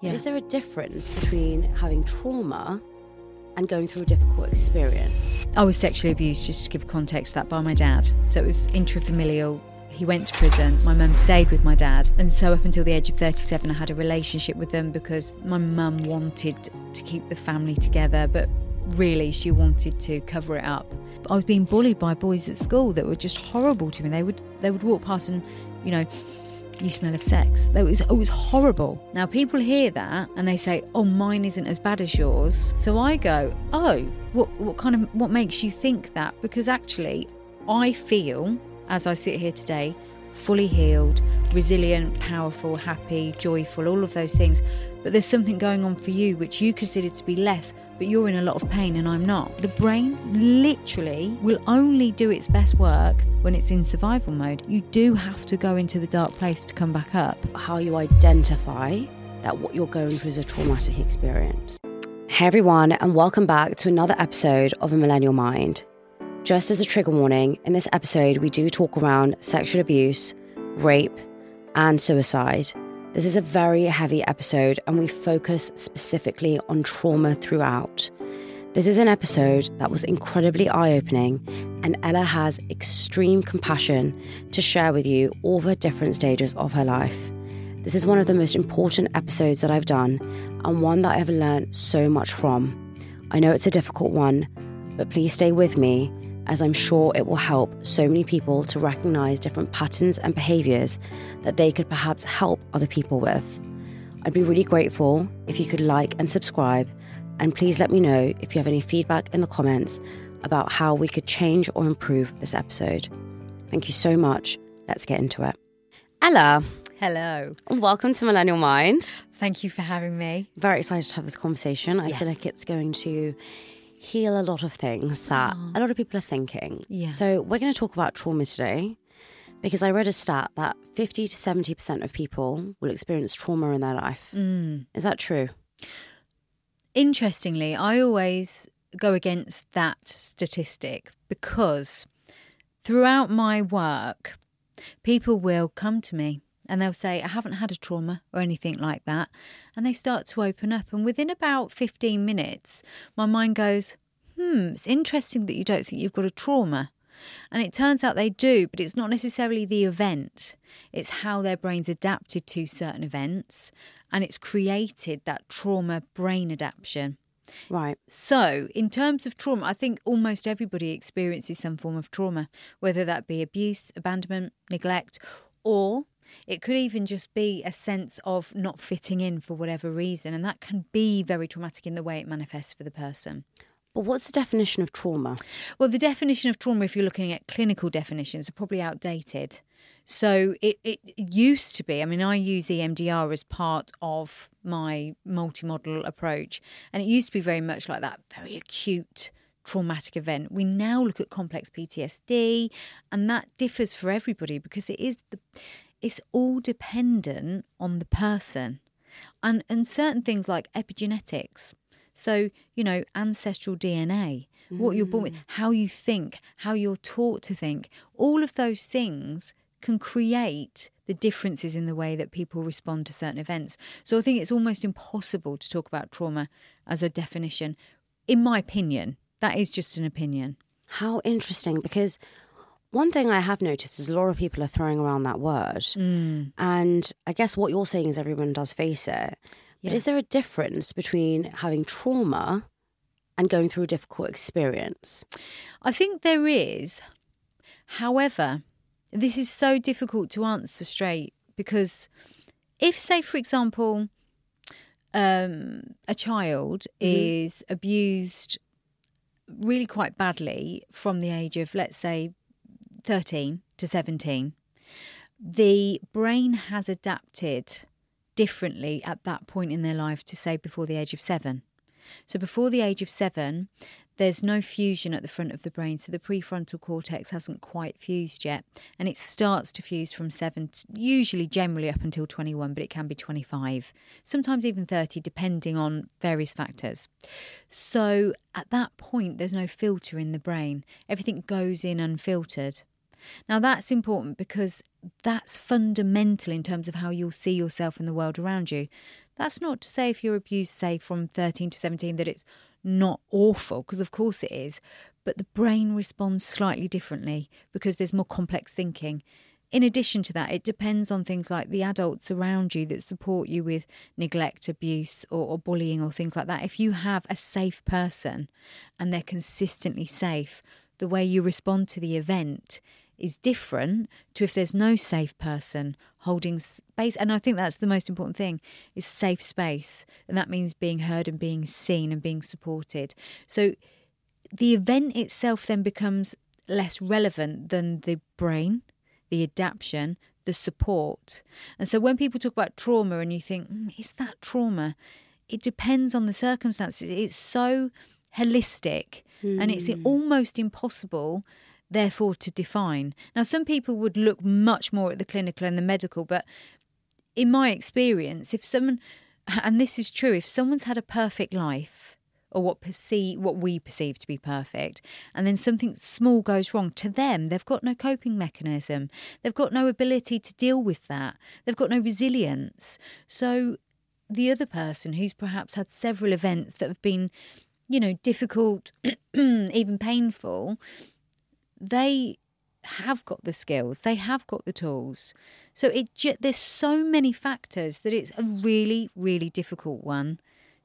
Yeah. Is there a difference between having trauma and going through a difficult experience? I was sexually abused, just to give context, that by my dad. So it was intrafamilial. He went to prison. My mum stayed with my dad. And so, up until the age of 37, I had a relationship with them because my mum wanted to keep the family together, but really, she wanted to cover it up. I was being bullied by boys at school that were just horrible to me. They would they would walk past and, you know, you smell of sex. That was it was horrible. Now people hear that and they say, "Oh, mine isn't as bad as yours." So I go, "Oh, what what kind of what makes you think that?" Because actually, I feel as I sit here today, fully healed, resilient, powerful, happy, joyful, all of those things. But there's something going on for you which you consider to be less, but you're in a lot of pain and I'm not. The brain literally will only do its best work when it's in survival mode. You do have to go into the dark place to come back up. How you identify that what you're going through is a traumatic experience. Hey everyone, and welcome back to another episode of A Millennial Mind. Just as a trigger warning, in this episode, we do talk around sexual abuse, rape, and suicide. This is a very heavy episode, and we focus specifically on trauma throughout. This is an episode that was incredibly eye opening, and Ella has extreme compassion to share with you all the different stages of her life. This is one of the most important episodes that I've done, and one that I've learned so much from. I know it's a difficult one, but please stay with me as I'm sure it will help so many people to recognize different patterns and behaviors that they could perhaps help other people with. I'd be really grateful if you could like and subscribe, and please let me know if you have any feedback in the comments about how we could change or improve this episode. Thank you so much. Let's get into it. Ella. Hello. Welcome to Millennial Mind. Thank you for having me. Very excited to have this conversation. I Yes. feel like it's going to heal a lot of things that a lot of people are thinking. Yeah. So we're going to talk about trauma today because I read a stat that 50 to 70% of people will experience trauma in their life. Mm. Is that true? Interestingly, I always go against that statistic because throughout my work, people will come to me and they'll say, I haven't had a trauma or anything like that. And they start to open up. And within about 15 minutes, my mind goes, hmm, it's interesting that you don't think you've got a trauma. And it turns out they do, but it's not necessarily the event. It's how their brains adapted to certain events and it's created that trauma brain adaptation. Right. So, in terms of trauma, I think almost everybody experiences some form of trauma, whether that be abuse, abandonment, neglect, or it could even just be a sense of not fitting in for whatever reason. And that can be very traumatic in the way it manifests for the person. But what's the definition of trauma? Well, the definition of trauma, if you're looking at clinical definitions, are probably outdated. So it, it used to be, I mean, I use EMDR as part of my multi-model approach. And it used to be very much like that, very acute traumatic event. We now look at complex PTSD, and that differs for everybody because it is the it's all dependent on the person. And and certain things like epigenetics. So, you know, ancestral DNA, what you're born with, mm. how you think, how you're taught to think, all of those things can create the differences in the way that people respond to certain events. So I think it's almost impossible to talk about trauma as a definition, in my opinion. That is just an opinion. How interesting because one thing I have noticed is a lot of people are throwing around that word. And I guess what you're saying is everyone does face it. But Yeah. is there a difference between having trauma and going through a difficult experience? I think there is. However, this is so difficult to answer straight because if, say, for example, um, a child is abused really quite badly from the age of, let's say, 13 to 17, the brain has adapted differently at that point in their life to, say, before the age of seven. So before the age of seven, there's no fusion at the front of the brain. So the prefrontal cortex hasn't quite fused yet. And it starts to fuse from seven, usually generally up until 21, but it can be 25, sometimes even 30, depending on various factors. So at that point, there's no filter in the brain, everything goes in unfiltered. Now, that's important because that's fundamental in terms of how you'll see yourself in the world around you. That's not to say if you're abused, say, from 13 to 17, that it's not awful, because of course it is, but the brain responds slightly differently because there's more complex thinking. In addition to that, it depends on things like the adults around you that support you with neglect, abuse, or, or, bullying, or things like that. If you have a safe person and they're consistently safe, the way you respond to the event is different to if there's no safe person holding space. And i think that's the most important thing is safe space. And that means being heard and being seen and being supported. So the event itself then becomes less relevant than the brain the adaptation the support. And so when people talk about trauma and you think mm, is that trauma? It depends on the circumstances. It's so holistic mm. and it's hmm. almost impossible therefore to define. Now, some people would look much more at the clinical and the medical, but in my experience, if someone, and this is true, if someone's had a perfect life, or what perceive what we perceive to be perfect and then something small goes wrong to them they've got no coping mechanism. They've got no ability to deal with that. They've got no resilience. So the other person who's perhaps had several events that have been you know difficult even painful they have got the skills, they have got the tools. So it there's so many factors that it's a really really difficult one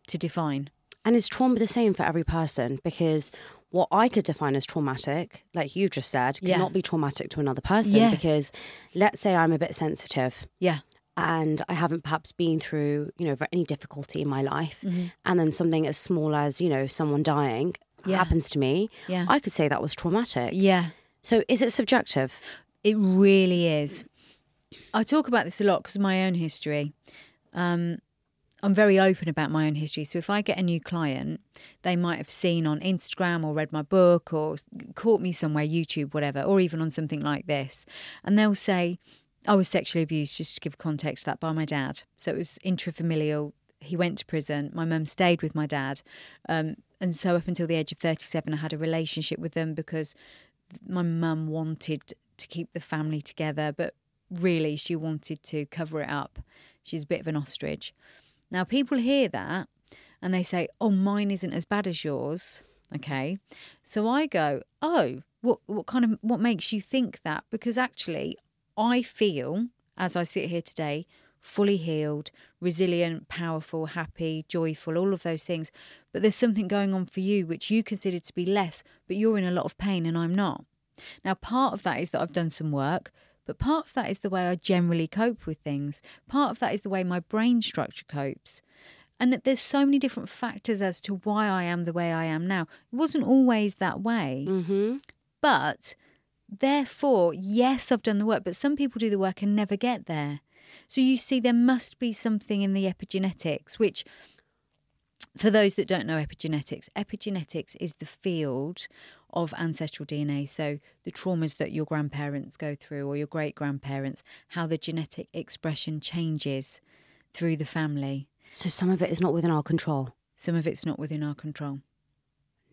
to define. And is trauma the same for every person? Because what I could define as traumatic, like you just said, cannot yeah. be traumatic to another person. Yes. Because let's say I'm a bit sensitive. Yeah. And I haven't perhaps been through, you know, any difficulty in my life. Mm-hmm. And then something as small as, you know, someone dying yeah. happens to me, yeah. I could say that was traumatic. Yeah. So is it subjective? It really is. I talk about this a lot because of my own history. Um, I'm very open about my own history. So if I get a new client, they might have seen on Instagram or read my book or caught me somewhere, YouTube, whatever, or even on something like this. And they'll say, I was sexually abused, just to give context to that, by my dad. So it was intrafamilial. He went to prison. My mum stayed with my dad. Um, and so up until the age of 37 i had a relationship with them because my mum wanted to keep the family together but really she wanted to cover it up. She's a bit of an ostrich. Now people hear that and they say oh mine isn't as bad as yours. Okay. So i go oh what what kind of what makes you think that? Because actually i feel as i sit here today fully healed, resilient, powerful, happy, joyful, all of those things. But there's something going on for you which you consider to be less, but you're in a lot of pain and I'm not. Now, part of that is that I've done some work, but part of that is the way I generally cope with things. Part of that is the way my brain structure copes. And that there's so many different factors as to why I am the way I am now. It wasn't always that way. Mm-hmm. But therefore, yes, I've done the work, but some people do the work and never get there. So you see, there must be something in the epigenetics, which, for those that don't know epigenetics, epigenetics is the field of ancestral DNA. So the traumas that your grandparents go through or your great grandparents, how the genetic expression changes through the family. So some of it is not within our control. Some of it's not within our control.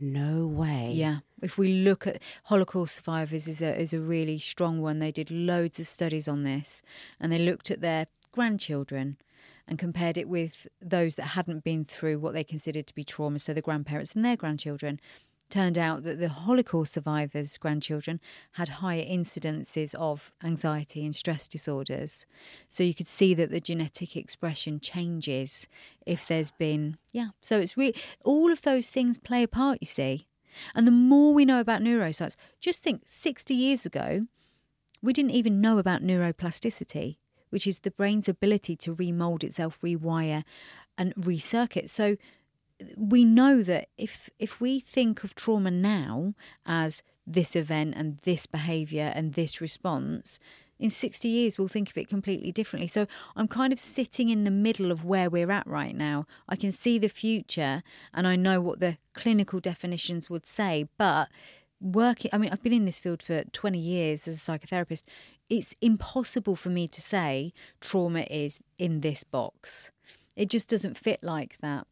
No way. Yeah. If we look at Holocaust survivors is a is a really strong one. They did loads of studies on this and they looked at their grandchildren and compared it with those that hadn't been through what they considered to be trauma, so the grandparents and their grandchildren turned out that the Holocaust survivors' grandchildren had higher incidences of anxiety and stress disorders. So you could see that the genetic expression changes if there's been, yeah. So it's really, all of those things play a part, you see. And the more we know about neuroscience, just think 60 years ago, we didn't even know about neuroplasticity, which is the brain's ability to remold itself, rewire, and recircuit. So we know that if if we think of trauma now as this event and this behavior and this response in 60 years we'll think of it completely differently. So I'm kind of sitting in the middle of where we're at right now. I can see the future and I know what the clinical definitions would say, but working I mean I've been in this field for 20 years as a psychotherapist. It's impossible for me to say trauma is in this box. It just doesn't fit like that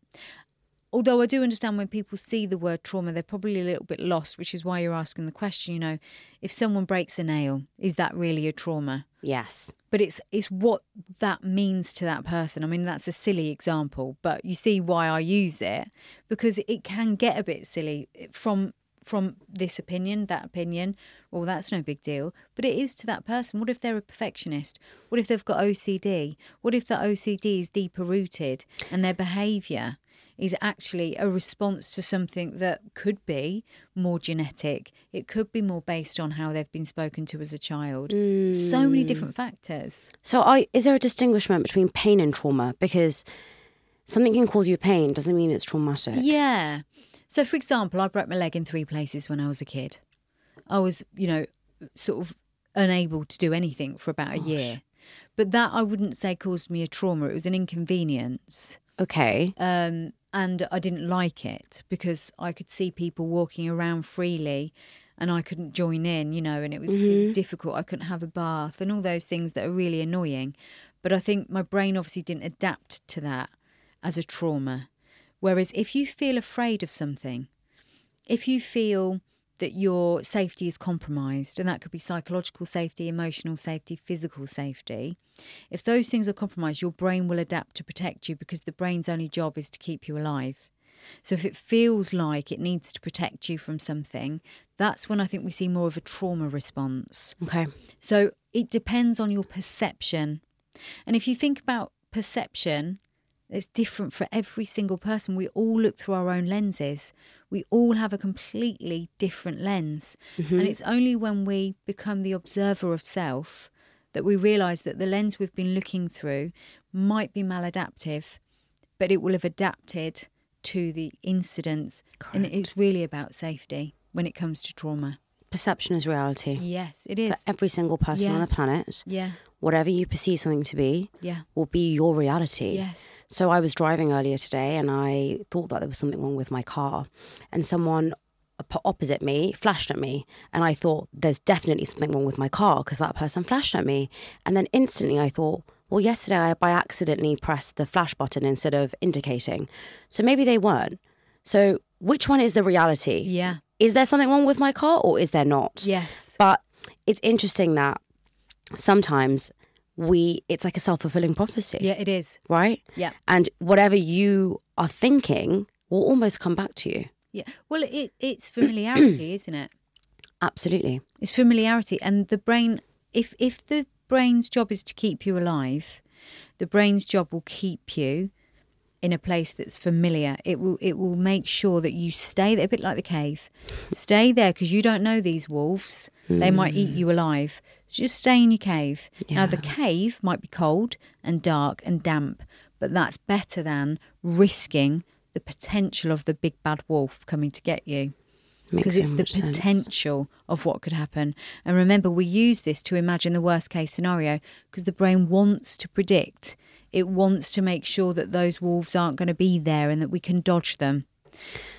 although I do understand when people see the word trauma, they're probably a little bit lost, which is why you're asking the question. You know, if someone breaks a nail, is that really a trauma? Yes. But it's it's what that means to that person. I mean, that's a silly example, but you see why I use it because it can get a bit silly eh, from from this opinion, that opinion. Well, that's no big deal, but it is to that person. What if they're a perfectionist? What if they've got OCD? What if the OCD is deeper rooted and their behaviour is actually a response to something that could be more genetic. It could be more based on how they've been spoken to as a child. Mm. So many different factors. So, I, is there a distinguishment between pain and trauma? Because something can cause you pain doesn't mean it's traumatic. Yeah. So, for example, I broke my leg in three places when I was a kid. I was, you know, sort of unable to do anything for about Gosh. a year. But that I wouldn't say caused me a trauma. It was an inconvenience. Okay. Um, and I didn't like it because I could see people walking around freely and I couldn't join in, you know, and it was, mm-hmm. it was mm-hmm. difficult. I couldn't have a bath and all those things that are really annoying. But I think my brain obviously didn't adapt to that as a trauma. Whereas if you feel afraid of something, if you feel that your safety is compromised, and that could be psychological safety, emotional safety, physical safety. If those things are compromised, your brain will adapt to protect you because the brain's only job is to keep you alive. So if it feels like it needs to protect you from something, that's when I think we see more of a trauma response. Okay. So it depends on your perception. And if you think about perception, it's different for every single person. We all look through our own lenses. We all have a completely different lens. Mm-hmm. And it's only when we become the observer of self that we realize that the lens we've been looking through might be maladaptive, but it will have adapted to the incidents. Correct. And it's really about safety when it comes to trauma perception is reality. Yes, it is. For every single person yeah. on the planet. Yeah. Whatever you perceive something to be yeah. will be your reality. Yes. So I was driving earlier today and I thought that there was something wrong with my car. And someone opposite me flashed at me. And I thought, there's definitely something wrong with my car because that person flashed at me. And then instantly I thought, well, yesterday I by accidentally pressed the flash button instead of indicating. So maybe they weren't. So which one is the reality? Yeah is there something wrong with my car or is there not? Yes. But it's interesting that sometimes we it's like a self-fulfilling prophecy. Yeah, it is. Right? Yeah. And whatever you are thinking will almost come back to you. Yeah. Well, it it's familiarity, isn't it? Absolutely. It's familiarity and the brain if if the brain's job is to keep you alive, the brain's job will keep you in a place that's familiar. It will it will make sure that you stay there, a bit like the cave. Stay there because you don't know these wolves. Mm. They might eat you alive. So just stay in your cave. Yeah. Now the cave might be cold and dark and damp, but that's better than risking the potential of the big bad wolf coming to get you because it's the potential sense. of what could happen. And remember, we use this to imagine the worst case scenario because the brain wants to predict it wants to make sure that those wolves aren't going to be there and that we can dodge them.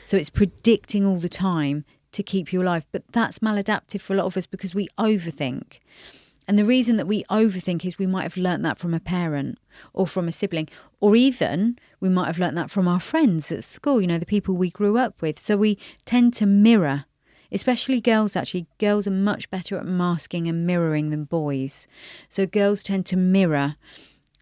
So it's predicting all the time to keep you alive. But that's maladaptive for a lot of us because we overthink. And the reason that we overthink is we might have learnt that from a parent or from a sibling, or even we might have learnt that from our friends at school, you know, the people we grew up with. So we tend to mirror, especially girls, actually. Girls are much better at masking and mirroring than boys. So girls tend to mirror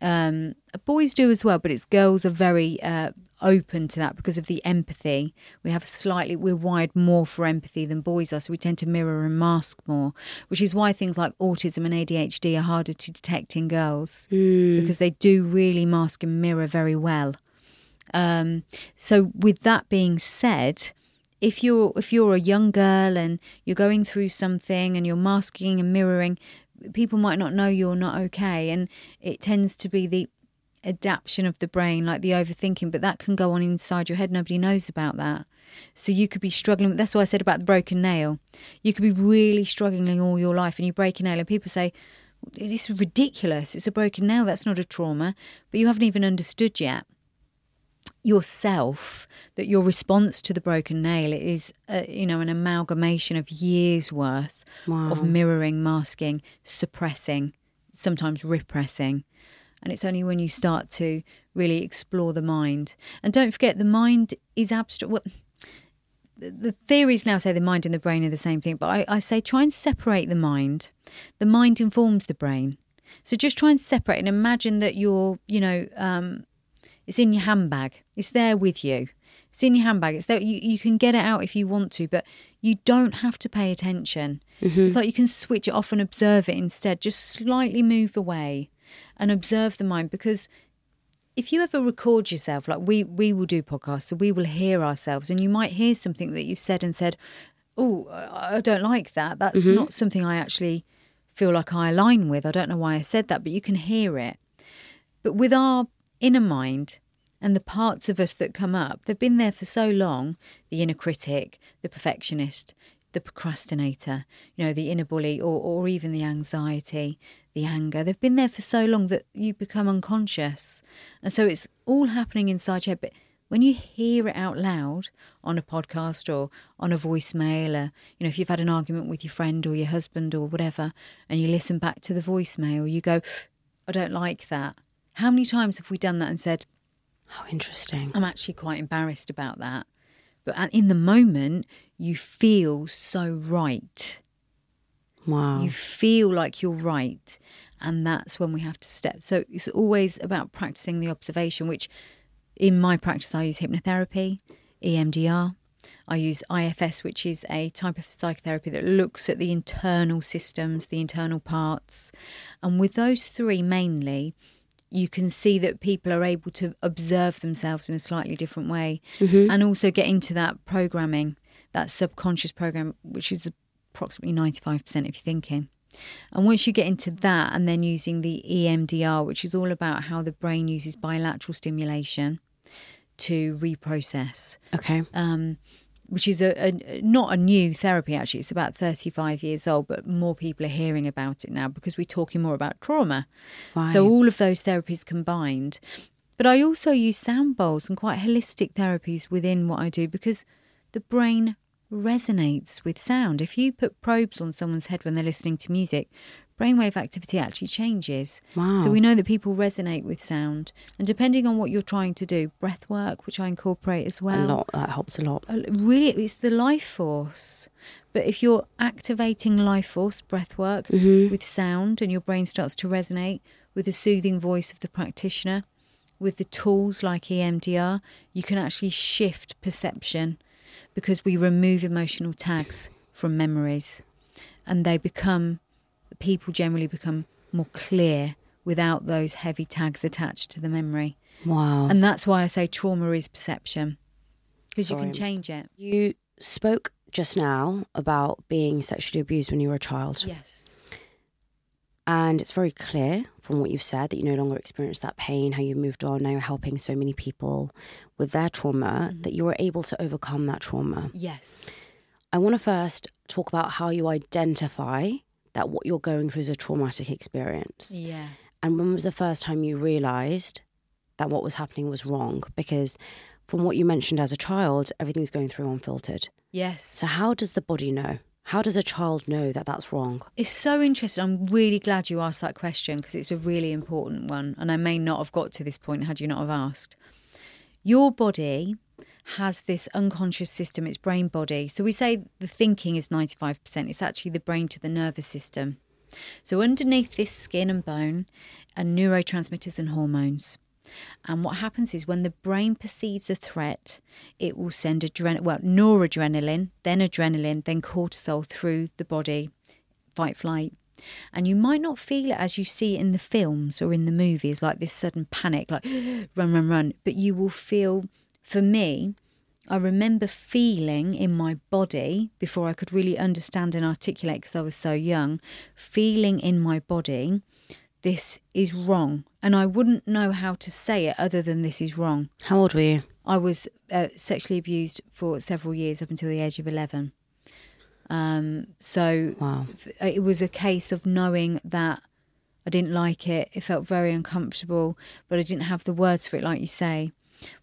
um, boys do as well, but it's girls are very uh, open to that because of the empathy. We have slightly, we're wired more for empathy than boys are, so we tend to mirror and mask more, which is why things like autism and ADHD are harder to detect in girls mm. because they do really mask and mirror very well. Um, so, with that being said, if you're if you're a young girl and you're going through something and you're masking and mirroring, people might not know you're not okay and it tends to be the adaptation of the brain like the overthinking but that can go on inside your head nobody knows about that so you could be struggling that's why i said about the broken nail you could be really struggling all your life and you break a nail and people say It's ridiculous. It's a broken nail. That's not a trauma. But you haven't even understood yet yourself that your response to the broken nail is uh, you know an amalgamation of years worth Wow. of mirroring masking suppressing sometimes repressing and it's only when you start to really explore the mind and don't forget the mind is abstract well, the the theories now say the mind and the brain are the same thing, but I, I say try and separate the mind. The mind informs the brain. So just try and separate and imagine that you're, you know, um, it's in your handbag. It's there with you. It's in your handbag. It's there. You, you can get it out if you want to, but you don't have to pay attention. Mm-hmm. It's like you can switch it off and observe it instead. Just slightly move away and observe the mind because if you ever record yourself, like we we will do podcasts, so we will hear ourselves, and you might hear something that you've said and said, "Oh, I I don't like that. That's mm-hmm. not something I actually feel like I align with. I don't know why I said that, but you can hear it." But with our inner mind and the parts of us that come up, they've been there for so long the inner critic, the perfectionist, the procrastinator, you know, the inner bully, or, or even the anxiety, the anger. They've been there for so long that you become unconscious. And so it's all happening inside your head. But when you hear it out loud on a podcast or on a voicemail, or, you know, if you've had an argument with your friend or your husband or whatever, and you listen back to the voicemail, you go, I don't like that. How many times have we done that and said, How interesting. I'm actually quite embarrassed about that. But in the moment, you feel so right. Wow. You feel like you're right. And that's when we have to step. So it's always about practicing the observation, which in my practice, I use hypnotherapy, EMDR. I use IFS, which is a type of psychotherapy that looks at the internal systems, the internal parts. And with those three mainly, you can see that people are able to observe themselves in a slightly different way and also get into that programming, that subconscious program, which is approximately 95% of your thinking. And once you get into that, and then using the EMDR, which is all about how the brain uses bilateral stimulation to reprocess, okay. um, which is a, a not a new therapy actually. It's about 35 years old, but more people are hearing about it now because we're talking more about trauma. Right. So all of those therapies combined. But I also use sound bowls and quite holistic therapies within what I do because the brain resonates with sound. If you put probes on someone's head when they're listening to music, brainwave activity actually changes. Wow. So we know that people resonate with sound. And depending on what you're trying to do, breath work, which I incorporate as well. a lot. That helps a lot. Really it's the life force but if you're activating life force breath work mm-hmm. with sound and your brain starts to resonate with the soothing voice of the practitioner with the tools like EMDR you can actually shift perception because we remove emotional tags from memories and they become people generally become more clear without those heavy tags attached to the memory Wow. and that's why I say trauma is perception because you can change it. you spoke just now about being sexually abused when you were a child. Yes. And it's very clear from what you've said that you no longer experience that pain, how you moved on, now you're helping so many people with their trauma, Mm-hmm. that you were able to overcome that trauma. Yes. I want to first talk about how you identify that what you're going through is a traumatic experience. Yeah. And when was the first time you realized that what was happening was wrong? Because from what you mentioned as a child, everything's going through unfiltered. Yes. So, how does the body know? How does a child know that that's wrong? It's so interesting. I'm really glad you asked that question because it's a really important one. And I may not have got to this point had you not have asked. Your body has this unconscious system, it's brain body. So we say the thinking is 95%, it's actually the brain to the nervous system. So underneath this skin and bone are neurotransmitters and hormones. And what happens is when the brain perceives a threat, it will send adren- well, noradrenaline, then adrenaline, then cortisol through the body, fight, flight. And you might not feel it as you see it in the films or in the movies, like this sudden panic, like run, run, run. But you will feel, for me, I remember feeling in my body before I could really understand and articulate because I was so young, feeling in my body, this is wrong. And I wouldn't know how to say it other than this is wrong. How old were you? I was uh, sexually abused for several years up until the age of 11. Um, so Wow. it was a case of knowing that I didn't like it. It felt very uncomfortable, but I didn't have the words for it, like you say.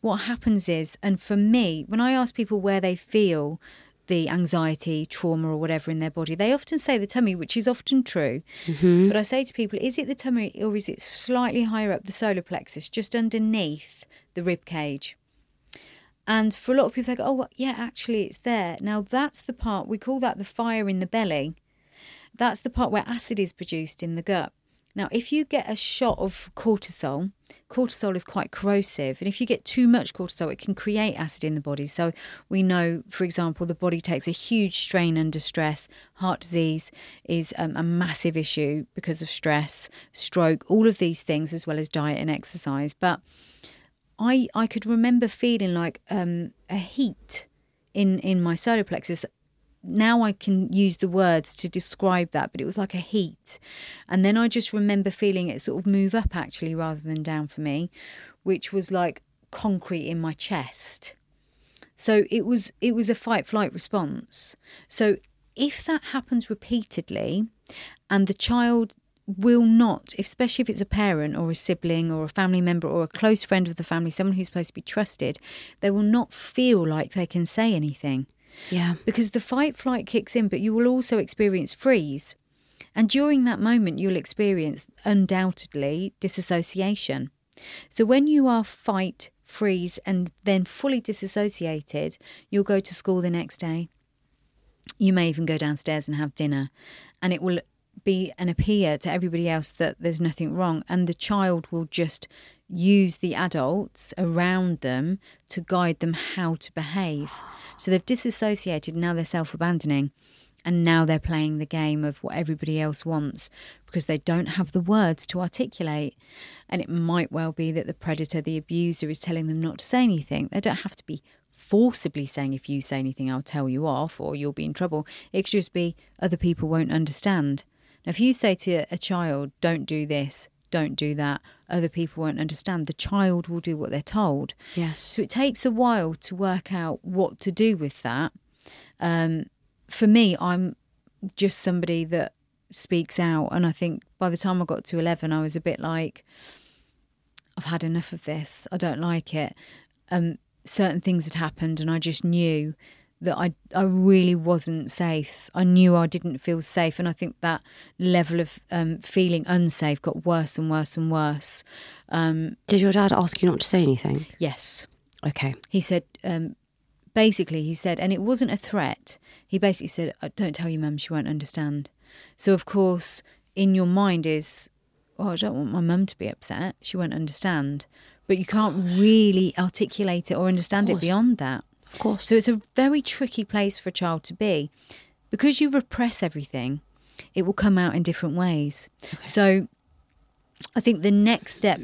What happens is, and for me, when I ask people where they feel the anxiety, trauma, or whatever in their body, they often say the tummy, which is often true. Mm-hmm. But I say to people, is it the tummy or is it slightly higher up the solar plexus, just underneath the rib cage? And for a lot of people, they go, oh, well, yeah, actually, it's there. Now, that's the part, we call that the fire in the belly. That's the part where acid is produced in the gut. Now, if you get a shot of cortisol, cortisol is quite corrosive. And if you get too much cortisol, it can create acid in the body. So we know, for example, the body takes a huge strain under stress. Heart disease is um, a massive issue because of stress, stroke, all of these things, as well as diet and exercise. But I, I could remember feeling like um, a heat in, in my solar plexus now I can use the words to describe that, but it was like a heat. And then I just remember feeling it sort of move up actually rather than down for me, which was like concrete in my chest. So it was it was a fight flight response. So if that happens repeatedly and the child will not, especially if it's a parent or a sibling or a family member or a close friend of the family, someone who's supposed to be trusted, they will not feel like they can say anything. Yeah. Because the fight flight kicks in, but you will also experience freeze. And during that moment, you'll experience undoubtedly disassociation. So when you are fight, freeze, and then fully disassociated, you'll go to school the next day. You may even go downstairs and have dinner, and it will be an appear to everybody else that there's nothing wrong, and the child will just use the adults around them to guide them how to behave. So they've disassociated, now they're self abandoning, and now they're playing the game of what everybody else wants because they don't have the words to articulate. And it might well be that the predator, the abuser, is telling them not to say anything. They don't have to be forcibly saying, if you say anything, I'll tell you off or you'll be in trouble. It could just be other people won't understand. If you say to a child, don't do this, don't do that, other people won't understand. The child will do what they're told. Yes. So it takes a while to work out what to do with that. Um, for me, I'm just somebody that speaks out. And I think by the time I got to 11, I was a bit like, I've had enough of this. I don't like it. Um, certain things had happened, and I just knew that I I really wasn't safe. I knew I didn't feel safe, and I think that level of um, feeling unsafe got worse and worse and worse. Um, Did your dad ask you not to say anything? yes, Okay. he said. Um, basically, he said, and it wasn't a threat. He basically said, "Uh, "Don't tell your mum; she won't understand." So, of course, in your mind is, "Oh, I don't want my mum to be upset; she won't understand." But you can't really articulate it or understand it beyond that. Of course. So it's a very tricky place for a child to be. Because you repress everything, it will come out in different ways. So I think the next step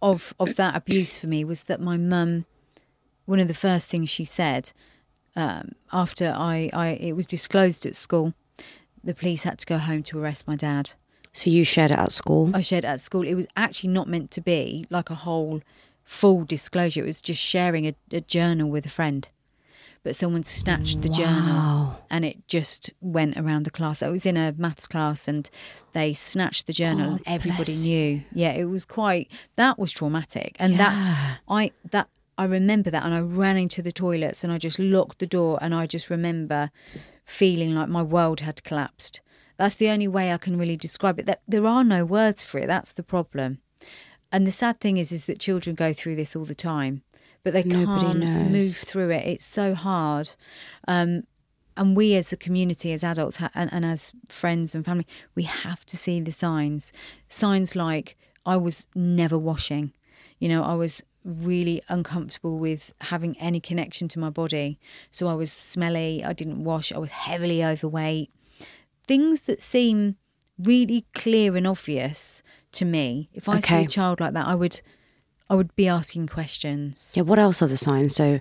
of of that abuse for me was that my mum one of the first things she said um, after I, I it was disclosed at school, the police had to go home to arrest my dad. So you shared it at school. I shared it at school. It was actually not meant to be like a whole full disclosure. It was just sharing a, a journal with a friend. But someone snatched the journal and it just went around the class. I was in a maths class and they snatched the journal Oh, and everybody knew. Yeah, it was quite that was traumatic. And Yeah. that's I that I remember that and I ran into the toilets and I just locked the door and I just remember feeling like my world had collapsed. That's the only way I can really describe it. That there are no words for it. That's the problem. And the sad thing is, is that children go through this all the time, but they Nobody can't knows. move through it. It's so hard. Um, and we as a community, as adults ha- and, and as friends and family, we have to see the signs. Signs like I was never washing. You know, I was really uncomfortable with having any connection to my body. So I was smelly, I didn't wash, I was heavily overweight. Things that seem really clear and obvious to me. If I see a child like that, I would I would be asking questions. Yeah. What else are the signs? So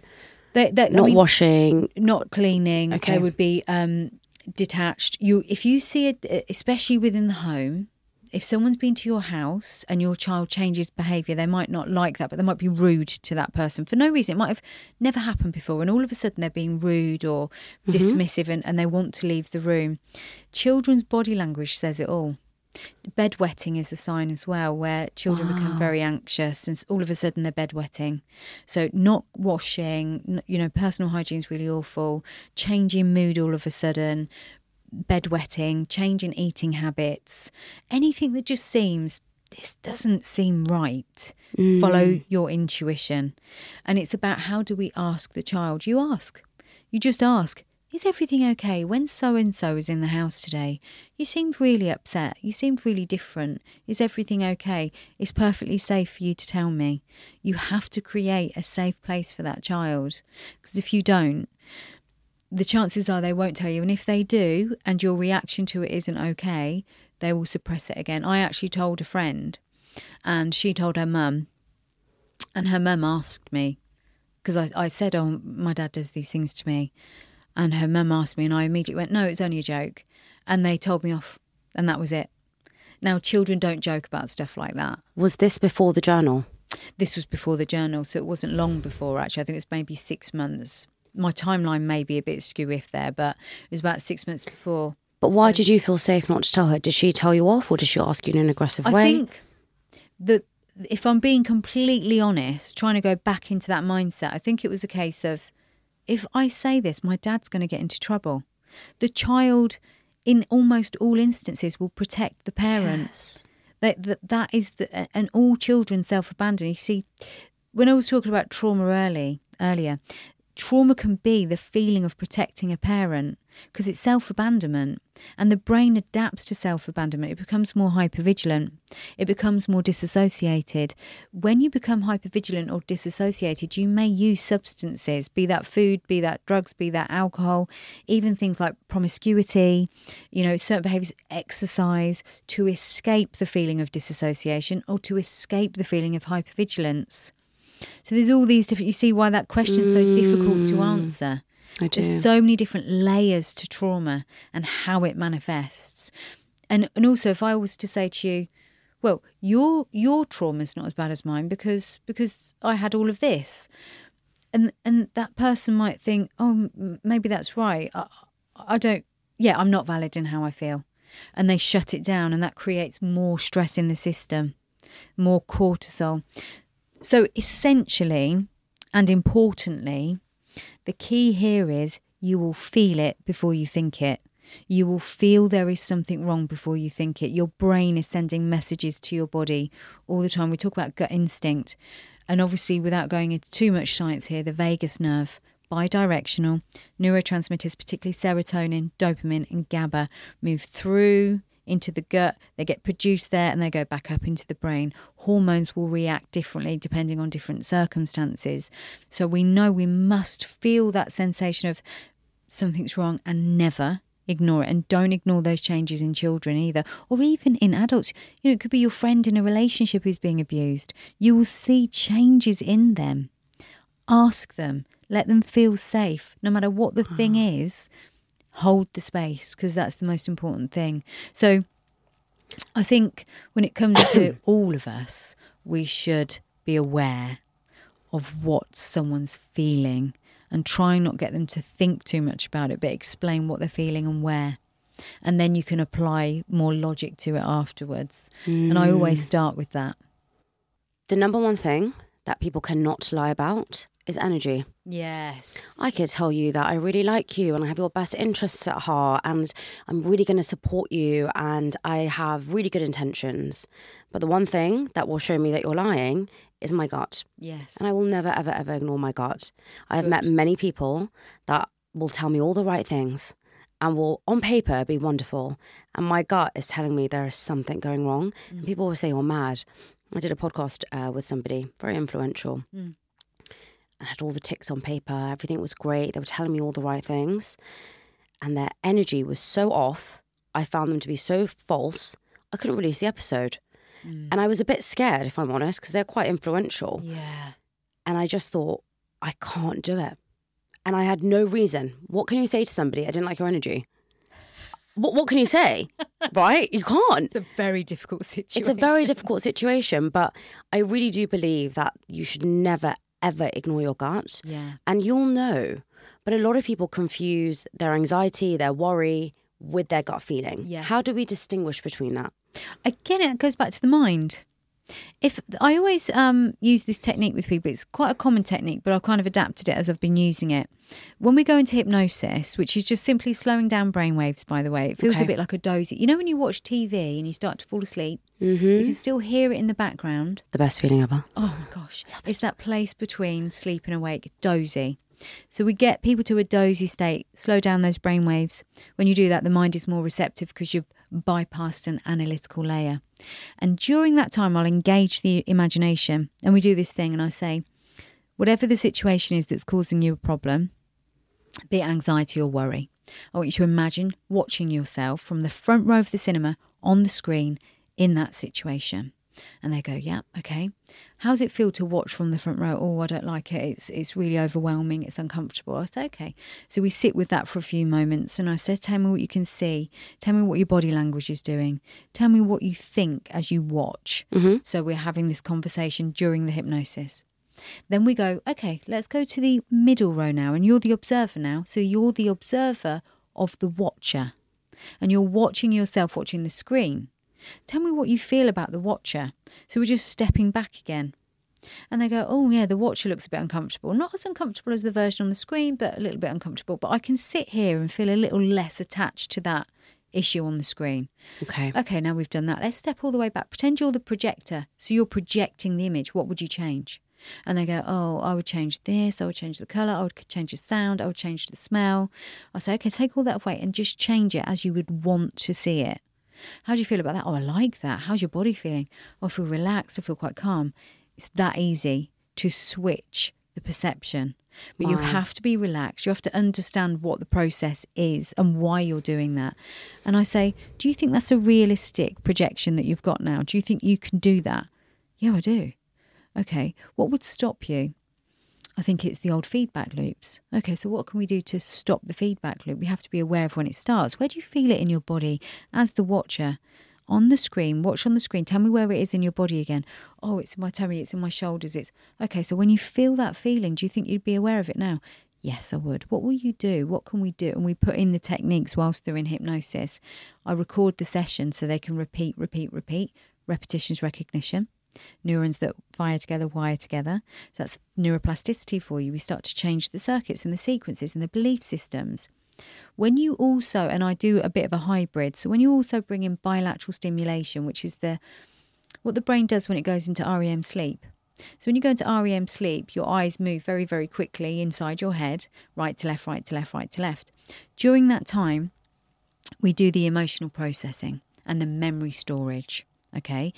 They, they, I not mean, washing. not cleaning. Okay. They would be um, detached. You, if you see it, especially within the home, if someone's been to your house and your child changes behaviour, they might not like that, but they might be rude to that person for no reason. It might have never happened before, and all of a sudden they're being rude or Mm-hmm. dismissive, and, and they want to leave the room. Children's body language says it all. Bedwetting is a sign as well, where children become very anxious and all of a sudden they're bedwetting. So, not washing, you know, personal hygiene is really awful. Changing mood all of a sudden, bedwetting, changing eating habits, anything that just seems this doesn't seem right. Follow mm. your intuition. And it's about how do we ask the child? You ask. You just ask, is everything okay? When so and so is in the house today, you seemed really upset. You seemed really different. Is everything okay? It's perfectly safe for you to tell me. You have to create a safe place for that child. Because if you don't, the chances are they won't tell you. And if they do, and your reaction to it isn't okay, they will suppress it again. I actually told a friend, and she told her mum, and her mum asked me, because I, I said, Oh, my dad does these things to me. And her mum asked me, and I immediately went, No, it's only a joke. And they told me off, and that was it. Now, children don't joke about stuff like that. Was this before the journal? This was before the journal, so it wasn't long before, actually. I think it was maybe six months. My timeline may be a bit skew if there, but it was about six months before. But why did you feel safe not to tell her? Did she tell you off or did she ask you in an aggressive I way? I think that if I'm being completely honest, trying to go back into that mindset, I think it was a case of if I say this, my dad's going to get into trouble. The child, in almost all instances, will protect the parents. Yes. That, that that is the and all children self abandon. You see, when I was talking about trauma early earlier, trauma can be the feeling of protecting a parent because it's self abandonment, and the brain adapts to self abandonment. It becomes more hypervigilant. It becomes more disassociated. When you become hypervigilant or disassociated, you may use substances, be that food, be that drugs, be that alcohol, even things like promiscuity, you know, certain behaviors, exercise, to escape the feeling of disassociation or to escape the feeling of hypervigilance. So there's all these different. You see why that question's so difficult to mm. answer. I do. There's so many different layers to trauma and how it manifests. And and also if I was to say to you, well, your your trauma's not as bad as mine because because I had all of this. And and that person might think, "Oh, maybe that's right. I, I don't yeah, I'm not valid in how I feel." And they shut it down and that creates more stress in the system, more cortisol. So essentially and importantly, the key here is you will feel it before you think it. You will feel there is something wrong before you think it. Your brain is sending messages to your body all the time. We talk about gut instinct. And obviously, without going into too much science here, the vagus nerve, bidirectional neurotransmitters, particularly serotonin, dopamine, and GABA, move through into the gut. They get produced there and they go back up into the brain. Hormones will react differently depending on different circumstances. So we know we must feel that sensation of something's wrong and never ignore it. And don't ignore those changes in children either. Or even in adults. You know it could be your friend in a relationship who's being abused. You will see changes in them. Ask them. Let them feel safe no matter what the thing is hold the space because that's the most important thing so i think when it comes to all of us we should be aware of what someone's feeling and try and not get them to think too much about it, but explain what they're feeling and where. And then you can apply more logic to it afterwards. And I always mm. start with that. The number one thing that people cannot lie about is energy. Yes. I could tell you that I really like you and I have your best interests at heart and I'm really going to support you and I have really good intentions. But the one thing that will show me that you're lying is my gut. Yes. And I will never, ever, ever ignore my gut. I have met many people that will tell me all the right things and will, on paper, be wonderful. And my gut is telling me there is something going wrong. And mm. people will say, You're mad. I did a podcast uh, with somebody very influential. I had all the ticks on paper. Everything was great. They were telling me all the right things. And their energy was so off. I found them to be so false. I couldn't release the episode. And I was a bit scared, if I'm honest, because they're quite influential. yeah. And I just thought, I can't do it. And I had no reason. What can you say to somebody? I didn't like your energy. What, what can you say? right? You can't. It's a very difficult situation. It's a very difficult situation, but I really do believe that you should never, ever ignore your gut. Yeah. And you'll know. But a lot of people confuse their anxiety, their worry with their gut feeling. Yes. How do we distinguish between that? Again, it goes back to the mind. If I always um, use this technique with people, it's quite a common technique, but I've kind of adapted it as I've been using it. When we go into hypnosis, which is just simply slowing down brainwaves, by the way, it feels Okay. a bit like a dozy. You know, when you watch TV and you start to fall asleep, Mm-hmm. you can still hear it in the background. The best feeling ever. Oh my gosh. It's that place between sleep and awake, dozy. So we get people to a dozy state, slow down those brain waves. When you do that, the mind is more receptive because you've bypassed an analytical layer. And during that time, I'll engage the imagination. And we do this thing, and I say, whatever the situation is that's causing you a problem, be it anxiety or worry, I want you to imagine watching yourself from the front row of the cinema on the screen in that situation. And they go, Yeah, okay. How does it feel to watch from the front row? Oh, I don't like it. It's it's really overwhelming. It's uncomfortable. I say, Okay. So we sit with that for a few moments and I said, Tell me what you can see. Tell me what your body language is doing. Tell me what you think as you watch. Mm-hmm. So we're having this conversation during the hypnosis. Then we go, okay, let's go to the middle row now. And you're the observer now. So you're the observer of the watcher. And you're watching yourself watching the screen. Tell me what you feel about the watcher. So we're just stepping back again. And they go, oh, yeah, the watcher looks a bit uncomfortable. Not as uncomfortable as the version on the screen, but a little bit uncomfortable. But I can sit here and feel a little less attached to that issue on the screen. Okay. Okay, now we've done that. Let's step all the way back. Pretend you're the projector. So you're projecting the image. What would you change? And they go, Oh, I would change this. I would change the colour. I would change the sound. I would change the smell. I say, Okay, take all that away and just change it as you would want to see it. How do you feel about that? Oh, I like that. How's your body feeling? Oh, I feel relaxed. I feel quite calm. It's that easy to switch the perception. But you have to be relaxed. You have to understand what the process is and why you're doing that. And I say, Do you think that's a realistic projection that you've got now? Do you think you can do that? Yeah, I do. Okay. What would stop you? I think it's the old feedback loops. Okay, so what can we do to stop the feedback loop? We have to be aware of when it starts. Where do you feel it in your body as the watcher? On the screen, watch on the screen. Tell me where it is in your body again. Oh, it's in my tummy, it's in my shoulders. It's okay. So when you feel that feeling, do you think you'd be aware of it now? Yes, I would. What will you do? What can we do? And we put in the techniques whilst they're in hypnosis. I record the session so they can repeat, repeat, repeat. Repetition's recognition neurons that fire together wire together. So that's neuroplasticity for you. We start to change the circuits and the sequences and the belief systems. When you also, and I do a bit of a hybrid, so when you also bring in bilateral stimulation, which is the what the brain does when it goes into REM sleep. So when you go into REM sleep, your eyes move very, very quickly inside your head, right to left, right to left, right to left. During that time, we do the emotional processing and the memory storage. Okay.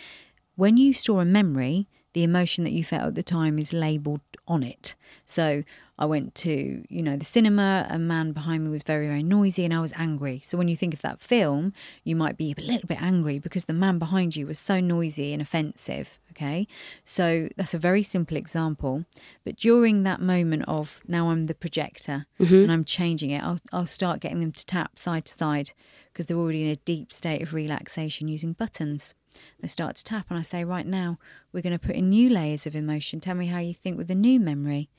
When you store a memory, the emotion that you felt at the time is labeled on it. So I went to, you know, the cinema, a man behind me was very, very noisy and I was angry. So when you think of that film, you might be a little bit angry because the man behind you was so noisy and offensive. Okay. So that's a very simple example. But during that moment of now I'm the projector mm-hmm. and I'm changing it, I'll, I'll start getting them to tap side to side because they're already in a deep state of relaxation using buttons. They start to tap, and I say, Right now, we're going to put in new layers of emotion. Tell me how you think with the new memory.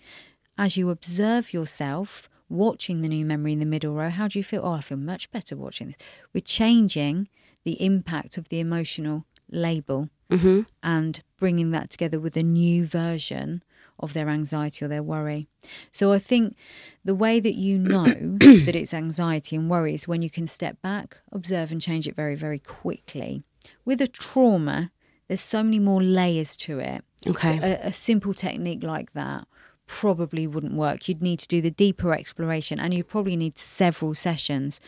As you observe yourself watching the new memory in the middle row, how do you feel? Oh, I feel much better watching this. We're changing the impact of the emotional label mm-hmm. and bringing that together with a new version of their anxiety or their worry. So I think the way that you know that it's anxiety and worry is when you can step back, observe, and change it very, very quickly. With a trauma, there's so many more layers to it. Okay. A, a simple technique like that probably wouldn't work. You'd need to do the deeper exploration and you'd probably need several sessions.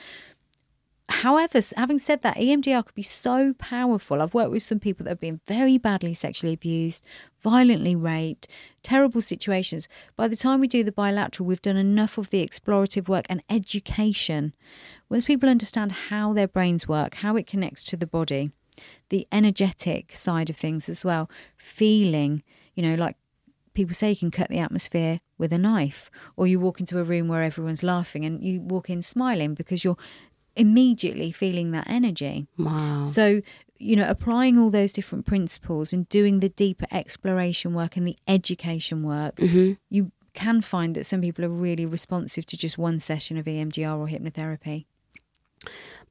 However, having said that, EMDR could be so powerful. I've worked with some people that have been very badly sexually abused, violently raped, terrible situations. By the time we do the bilateral, we've done enough of the explorative work and education. Once people understand how their brains work, how it connects to the body, the energetic side of things as well, feeling, you know, like people say you can cut the atmosphere with a knife, or you walk into a room where everyone's laughing and you walk in smiling because you're immediately feeling that energy. Wow. So, you know, applying all those different principles and doing the deeper exploration work and the education work, mm-hmm. you can find that some people are really responsive to just one session of EMDR or hypnotherapy.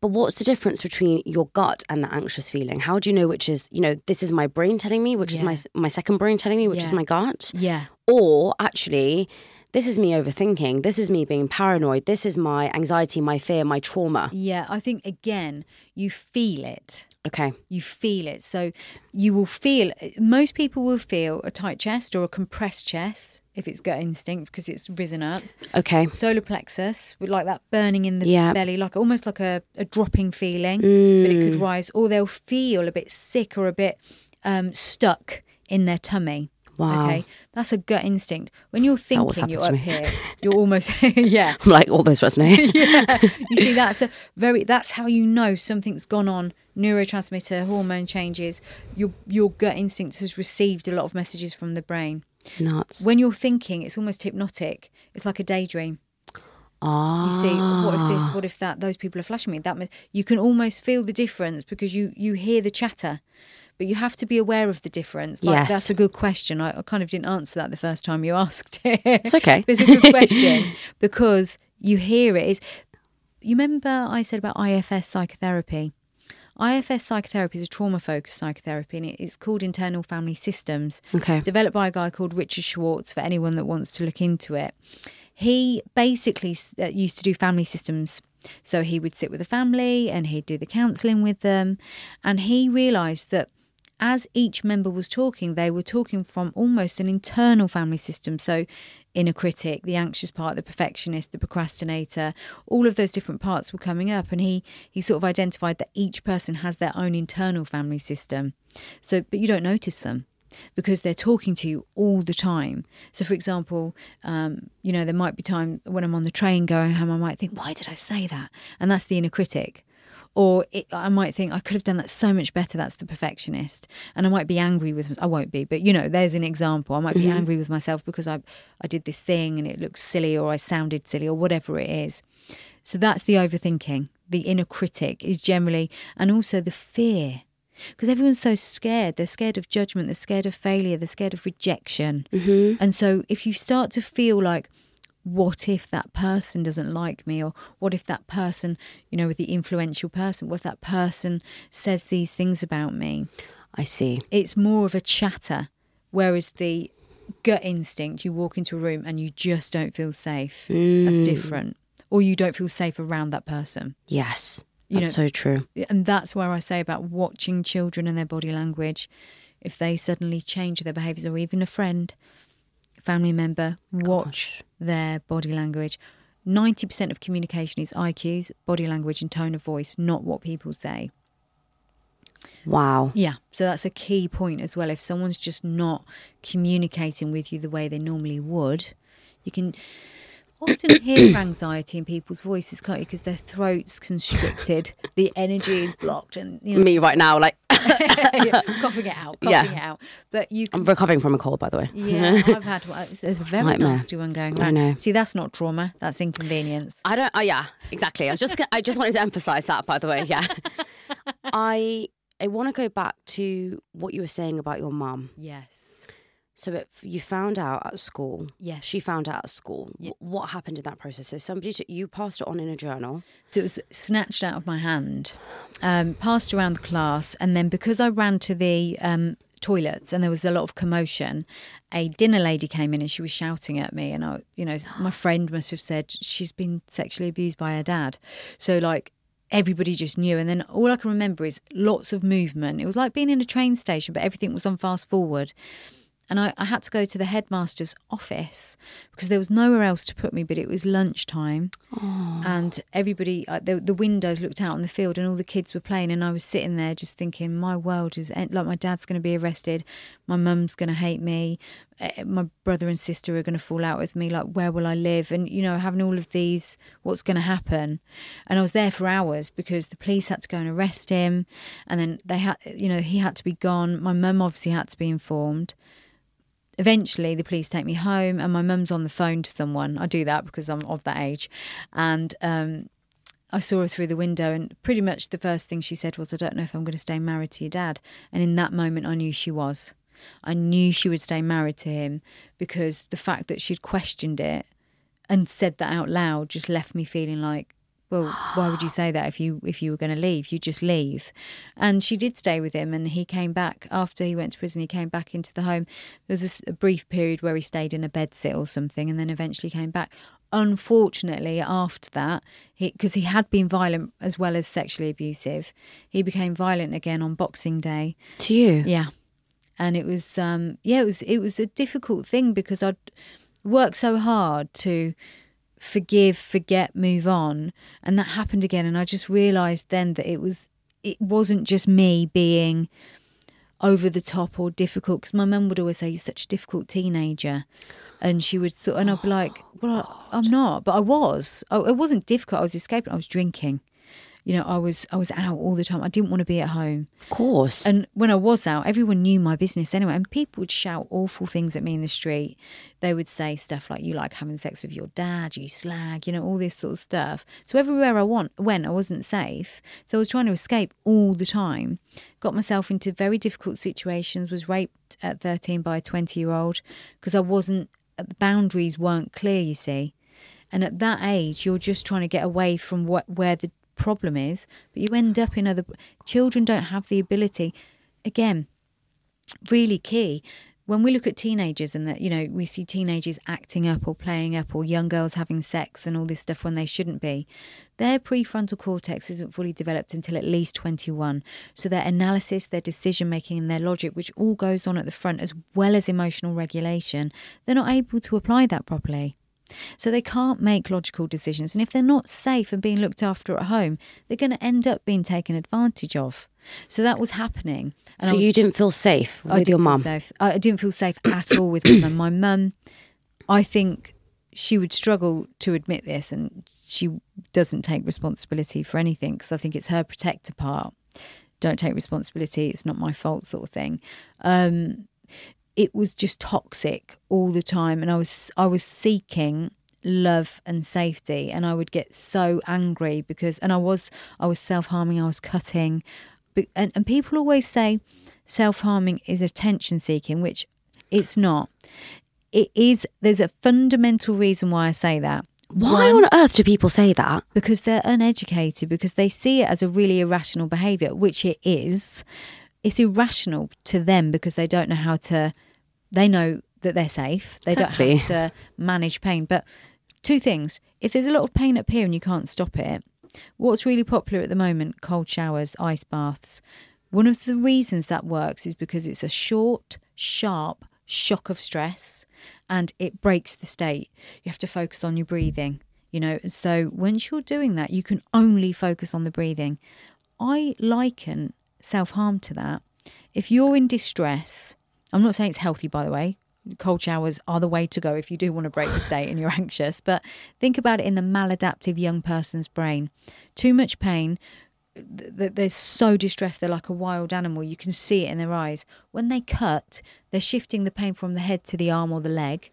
But what's the difference between your gut and the anxious feeling? How do you know which is, you know, this is my brain telling me, which is my my second brain telling me, which is my gut? Yeah. Or actually, this is me overthinking. This is me being paranoid. This is my anxiety, my fear, my trauma. Yeah. I think, again, you feel it. Okay. You feel it. So you will feel, most people will feel a tight chest or a compressed chest if it's gut instinct because it's risen up. Okay. Solar plexus with like that burning in the Yeah. belly, like almost like a, a dropping feeling, but it Mm. could rise, or they'll feel a bit sick or a bit um, stuck in their tummy. Wow. Okay, that's a gut instinct. When you're thinking you're up here, you're almost yeah. I'm like, all those resonate. yeah. You see, that's a very. That's how you know something's gone on. Neurotransmitter, hormone changes. Your your gut instinct has received a lot of messages from the brain. Nuts. When you're thinking, it's almost hypnotic. It's like a daydream. Ah. You see, what if this? What if that? Those people are flashing me. That you can almost feel the difference because you you hear the chatter, but you have to be aware of the difference. Like, Yes. that's a good question. I, I kind of didn't answer that the first time you asked it. It's okay. But it's a good question because you hear it. Is you remember I said about IFS psychotherapy? IFS psychotherapy is a trauma focused psychotherapy and it's called internal family systems Okay. developed by a guy called Richard Schwartz for anyone that wants to look into it. He basically uh, used to do family systems. So he would sit with a family and he'd do the counselling with them. And he realised that as each member was talking, they were talking from almost an internal family system. So, inner critic, the anxious part, the perfectionist, the procrastinator, all of those different parts were coming up. And he, he sort of identified that each person has their own internal family system. So, but you don't notice them because they're talking to you all the time. So, for example, um, you know, there might be time when I'm on the train going home, I might think, why did I say that? And that's the inner critic. Or it, I might think I could have done that so much better. That's the perfectionist, and I might be angry with. I won't be, but you know, there's an example. I might be angry with myself because I I did this thing and it looks silly, or I sounded silly, or whatever it is. So that's the overthinking. The inner critic is generally, and also the fear because everyone's so scared. They're scared of judgment, they're scared of failure, they're scared of rejection. Mm-hmm. And so if you start to feel like, what if that person doesn't like me? Or what if that person, you know, with the influential person, what if that person says these things about me? I see. It's more of a chatter. Whereas the gut instinct, you walk into a room and you just don't feel safe. That's hmm. different. Or you don't feel safe around that person. Yes. You That's know- so true. and that's where I say about watching children and their body language. If they suddenly change their behaviours, or even a friend, family member, watch their body language. 90% of communication is IQs, body language, and tone of voice, not what people say. Wow. Yeah, so that's a key point as well. If someone's just not communicating with you the way they normally would, you can often hear anxiety in people's voices, can't you? Because their throat's constricted, the energy is blocked, and you know, Me right now, like yeah, coughing it out, coughing Yeah. it out. But you can. I'm recovering from a cold, by the way. Yeah, I've had one. There's a very Nightmare. nasty one going I around. know. See, that's not trauma. That's inconvenience. I don't. Oh yeah, exactly. I was just. I just wanted to emphasize that. By the way, yeah. I I want to go back to what you were saying about your mum. Yes. So it, you found out at school. Yes. She found out at school. Yeah. What happened in that process? So somebody you passed it on in a journal. So it was snatched out of my hand, um, passed around the class, and then because I ran to the um, toilets and there was a lot of commotion, a dinner lady came in and she was shouting at me, and I, you know, my friend must have said she's been sexually abused by her dad. So like everybody just knew, and then all I can remember is lots of movement. It was like being in a train station, but everything was on fast forward. And I, I had to go to the headmaster's office because there was nowhere else to put me, but it was lunchtime. And everybody, uh, the, the windows looked out on the field and all the kids were playing. And I was sitting there just thinking, my world is like my dad's going to be arrested. My mum's going to hate me. eh, My brother and sister are going to fall out with me. Like, where will I live? And, you know, having all of these, what's going to happen? And I was there for hours because the police had to go and arrest him. And then they had, you know, he had to be gone. My mum obviously had to be informed eventually the police take me home and my mum's on the phone to someone. I do that because i'm of that age. And um, i saw her through the window and pretty much the first thing she said was i don't know if i'm going to stay married to your dad. And in that moment i knew she was. I knew she would stay married to him because the fact that she'd questioned it and said that out loud just left me feeling like well, why would you say that if you if you were going to leave? You just leave. And she did stay with him, and he came back after he went to prison. He came back into the home. There was a brief period where he stayed in a bed sit or something, and then eventually came back. Unfortunately, after that, because he, had been violent as well as sexually abusive, he became violent again on Boxing Day. To you? Yeah, and it was um, yeah, it was it was a difficult thing because I'd worked so hard to forgive, forget, move on, and that happened again. And I just realised then that it was it wasn't just me being over the top or difficult. Because my mum would always say you're such a difficult teenager. And she would th- and I'd be like oh, well I, I'm not. But I was. I, it wasn't difficult. I was escaping. I was drinking you know I was I was out all the time I didn't want to be at home Of course. and when I was out, everyone knew my business anyway. And people would shout awful things at me in the street. They would say stuff like, You like having sex with your dad, you slag, you know, all this sort of stuff. So everywhere I want, went, I wasn't safe. So I was trying to escape all the time. Got myself into very difficult situations, was raped at 13 by a 20 year old because I wasn't, the boundaries weren't clear, you see. And at that age, you're just trying to get away from what where the problem is, but you end up in other. Children don't have the ability. Again, really key when we look at teenagers and that you know we see teenagers acting up or playing up or young girls having sex and all this stuff when they shouldn't be their prefrontal cortex isn't fully developed until at least 21 so their analysis their decision making and their logic which all goes on at the front as well as emotional regulation they're not able to apply that properly so they can't make logical decisions. And if they're not safe and being looked after at home, they're going to end up being taken advantage of. So that was happening. And so was- you didn't feel safe I with your mum? I didn't feel safe at all with my mum. My mum, I think she would struggle to admit this, and she doesn't take responsibility for anything because I think it's her protector part. Don't take responsibility. It's not my fault, sort of thing. Um, it was just toxic all the time, and I was I was seeking love and safety, and I would get so angry because, and I was I was self harming. I was cutting, but, and and people always say self harming is attention seeking, which it's not. It is. There's a fundamental reason why I say that. Why One, on earth do people say that? because they're uneducated because they see it as a really irrational behavior which it is it's irrational to them because they don't know how to they know that they're safe they Exactly. don't have to manage pain but two things if there's a lot of pain up here and you can't stop it what's really popular at the moment cold showers ice baths one of the reasons that works is because it's a short sharp shock of stress and it breaks the state. You have to focus on your breathing, you know. So once you're doing that, you can only focus on the breathing. I liken self harm to that. If you're in distress, I'm not saying it's healthy, by the way. Cold showers are the way to go if you do want to break the state and you're anxious. But think about it in the maladaptive young person's brain. Too much pain, th- th- they're so distressed they're like a wild animal you can see it in their eyes when they cut they're shifting the pain from the head to the arm or the leg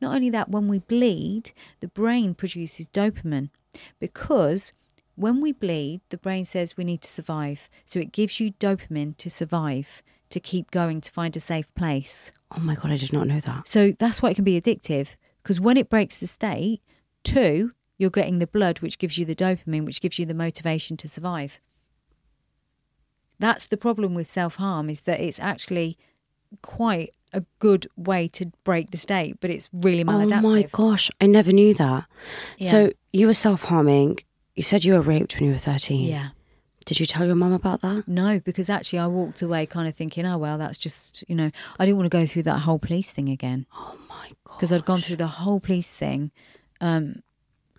not only that when we bleed the brain produces dopamine because when we bleed the brain says we need to survive so it gives you dopamine to survive to keep going to find a safe place Oh my god, I did not know that. so that's why it can be addictive because when it breaks the state, two, you're getting the blood, which gives you the dopamine, which gives you the motivation to survive. That's the problem with self harm is that it's actually quite a good way to break the state, but it's really maladaptive. Oh my gosh, I never knew that. Yeah. So you were self harming. You said you were raped when you were 13. Yeah. Did you tell your mum about that? No, because actually I walked away kind of thinking, oh, well, that's just, you know, I didn't want to go through that whole police thing again. Oh my god. because I'd gone through the whole police thing, um,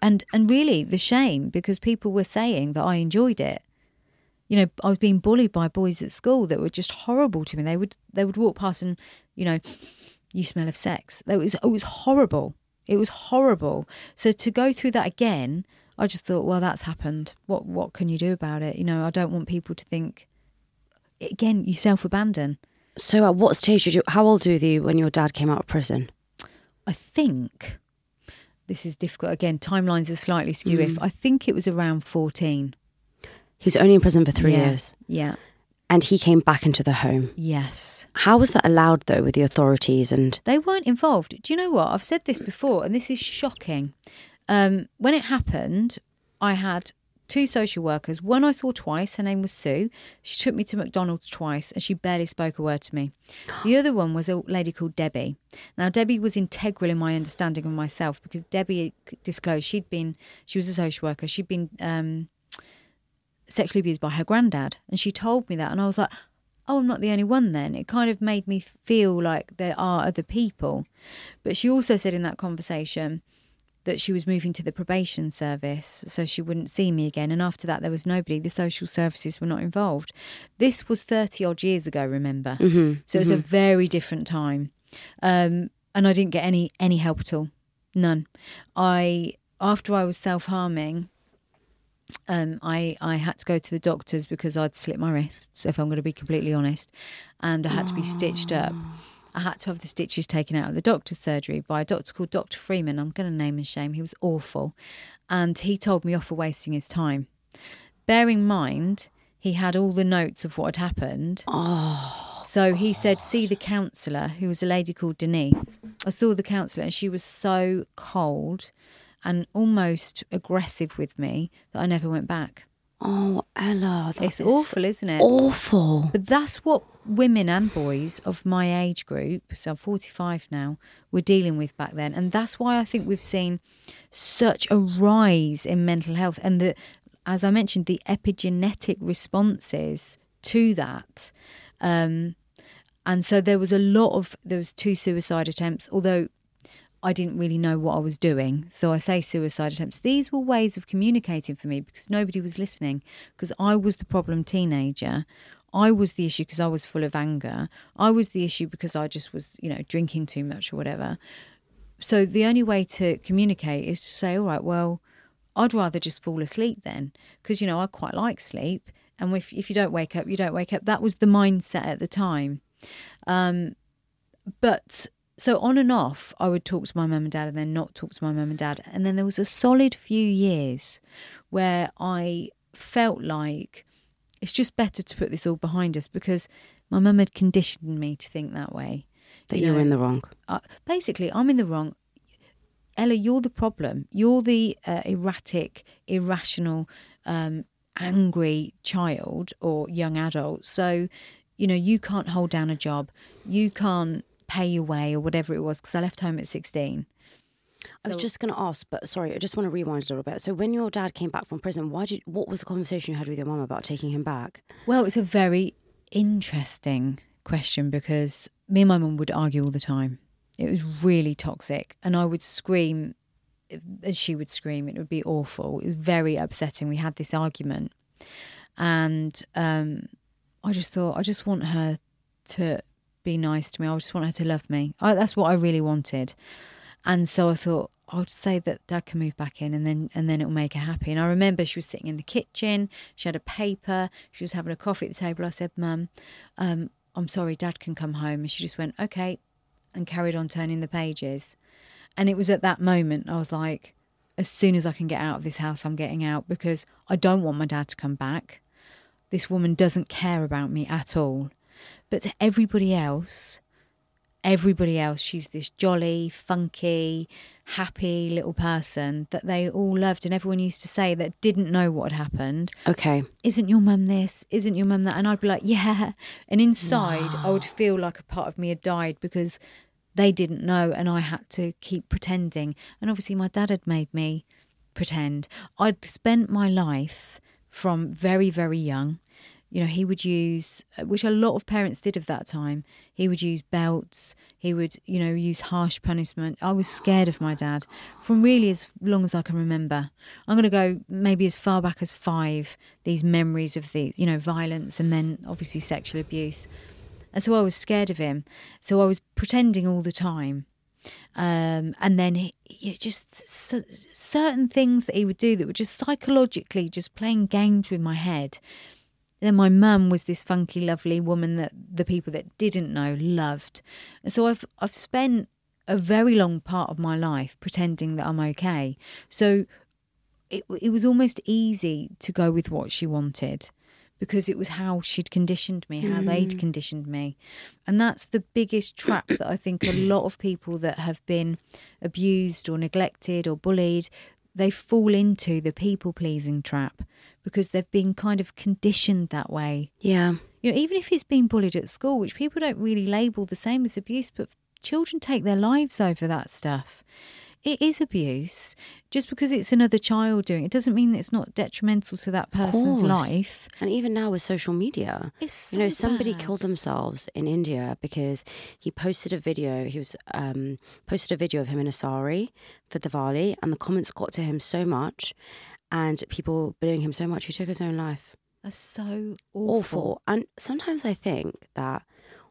and and really the shame because people were saying that I enjoyed it. You know, I was being bullied by boys at school that were just horrible to me. They would they would walk past and you know, you smell of sex. It was it was horrible. It was horrible. So to go through that again, I just thought, well, that's happened. What what can you do about it? You know, I don't want people to think. Again, you self abandon. So at what stage did you? How old were you when your dad came out of prison? I think this is difficult. Again, timelines are slightly skew. If mm. I think it was around fourteen. He was only in prison for three Yeah. years, Yeah. and he came back into the home. Yes. How was that allowed though with the authorities? And They weren't involved. Do you know what? I've said this before, and this is shocking. Um, when it happened, I had two social workers. One I saw twice. Her name was Sue. She took me to McDonald's twice and she barely spoke a word to me. The other one was a lady called Debbie. Now, Debbie was integral in my understanding of myself because Debbie disclosed she'd been, she was a social worker, she'd been um, sexually abused by her granddad. And she told me that. And I was like, oh, I'm not the only one then. It kind of made me feel like there are other people. But she also said in that conversation, that she was moving to the probation service so she wouldn't see me again. And after that, there was nobody. The social services were not involved. This was 30 odd years ago, remember? Mm-hmm. So it was a very different time. Um, and I didn't get any any help at all. None. I after I was self harming, um, I I had to go to the doctors because I'd slit my wrists. If I'm going to be completely honest, and I had to be stitched up. I had to have the stitches taken out of the doctor's surgery by a doctor called Dr. Freeman. I'm going to name and shame. He was awful, and he told me off for wasting his time. Bearing in mind, he had all the notes of what had happened. Oh, So he said, see the counsellor, who was a lady called Denise. I saw the counsellor and she was so cold and almost aggressive with me that I never went back. Oh, Ella, that It's is awful, isn't it? Awful. But that's what women and boys of my age group, so I'm 45 now, were dealing with back then. And that's why I think we've seen such a rise in mental health and the, as I mentioned, the epigenetic responses to that. Um, and so there was a lot of, there was two suicide attempts, although I didn't really know what I was doing. So I say suicide attempts. These were ways of communicating for me because nobody was listening because I was the problem teenager. I was the issue because I was full of anger. I was the issue because I just was, you know, drinking too much or whatever. So the only way to communicate is to say, all right, well, I'd rather just fall asleep then because, you know, I quite like sleep. And if, if you don't wake up, you don't wake up. That was the mindset at the time. Um, but so on and off, I would talk to my mum and dad and then not talk to my mum and dad. And then there was a solid few years where I felt like it's just better to put this all behind us because my mum had conditioned me to think that way. That You you're know, in the wrong. uh, basically, I'm in the wrong. Ella, you're the problem. You're the uh, erratic, irrational, um, angry child or young adult. So, you know, you can't hold down a job. You can't pay your way or whatever it was because I left home at 16. I was just going to ask, but sorry, I just want to rewind a little bit. So, when your dad came back from prison, why did? What was the conversation you had with your mum about taking him back? Well, it's a very interesting question because me and my mum would argue all the time. It was really toxic, and I would scream as she would scream. It would be awful. It was very upsetting. We had this argument, and um, I just thought, I just want her to be nice to me. I just want her to love me. I, that's what I really wanted. And so I thought I'll say that Dad can move back in, and then and then it'll make her happy. And I remember she was sitting in the kitchen. She had a paper. She was having a coffee at the table. I said, "Mum, um, I'm sorry, Dad can come home." And she just went, "Okay," and carried on turning the pages. And it was at that moment I was like, as soon as I can get out of this house, I'm getting out because I don't want my dad to come back. This woman doesn't care about me at all. But to everybody else, everybody else, she's this jolly, funky, happy little person that they all loved. And everyone used to say that didn't know what had happened, Okay, Isn't your mum this? Isn't your mum that? And I'd be like, Yeah. And inside, I would feel like a part of me had died because they didn't know and I had to keep pretending. And obviously, my dad had made me pretend. I'd spent my life from very, very young. You know, he would use, which a lot of parents did of that time, he would use belts, he would, you know, use harsh punishment. I was scared of my dad from really as long as I can remember. I'm going to go maybe as far back as five, these memories of the, you know, violence and then obviously sexual abuse. And so I was scared of him. So I was pretending all the time. Um, and then he, he just certain things that he would do that were just psychologically just playing games with my head. Then my mum was this funky, lovely woman that the people that didn't know loved. So I've I've spent a very long part of my life pretending that I'm okay. So it it was almost easy to go with what she wanted because it was how she'd conditioned me, how they'd mm. conditioned me. And that's the biggest trap that I think a lot of people that have been abused or neglected or bullied, they fall into the people pleasing trap because they've been kind of conditioned that way. Yeah. You know, even if it's being bullied at school, which people don't really label the same as abuse, but children take their lives over that stuff. It is abuse. Just because it's another child doing it doesn't mean it's not detrimental to that person's life. And even now with social media, It's you know, so somebody bad. killed themselves in India because he posted a video. He was um, posted a video of him in a sari for Diwali, and the comments got to him so much, and people bullying him so much, he took his own life. Are so awful. Awful. And sometimes I think that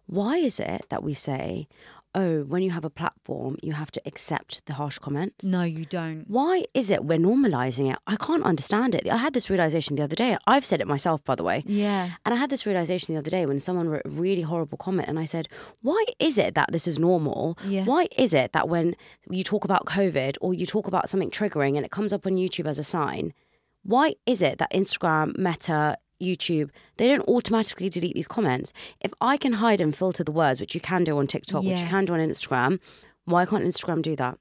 why is it that we say, oh, when you have a platform, you have to accept the harsh comments? No, you don't. Why is it we're normalizing it? I can't understand it. I had this realization the other day. I've said it myself, by the way. Yeah. And I had this realization the other day when someone wrote a really horrible comment, and I said, Why is it that this is normal? Yeah. Why is it that when you talk about COVID or you talk about something triggering and it comes up on YouTube as a sign, why is it that Instagram, Meta, YouTube, they don't automatically delete these comments? If I can hide and filter the words, which you can do on TikTok, which you can do on Instagram, why can't Instagram do that?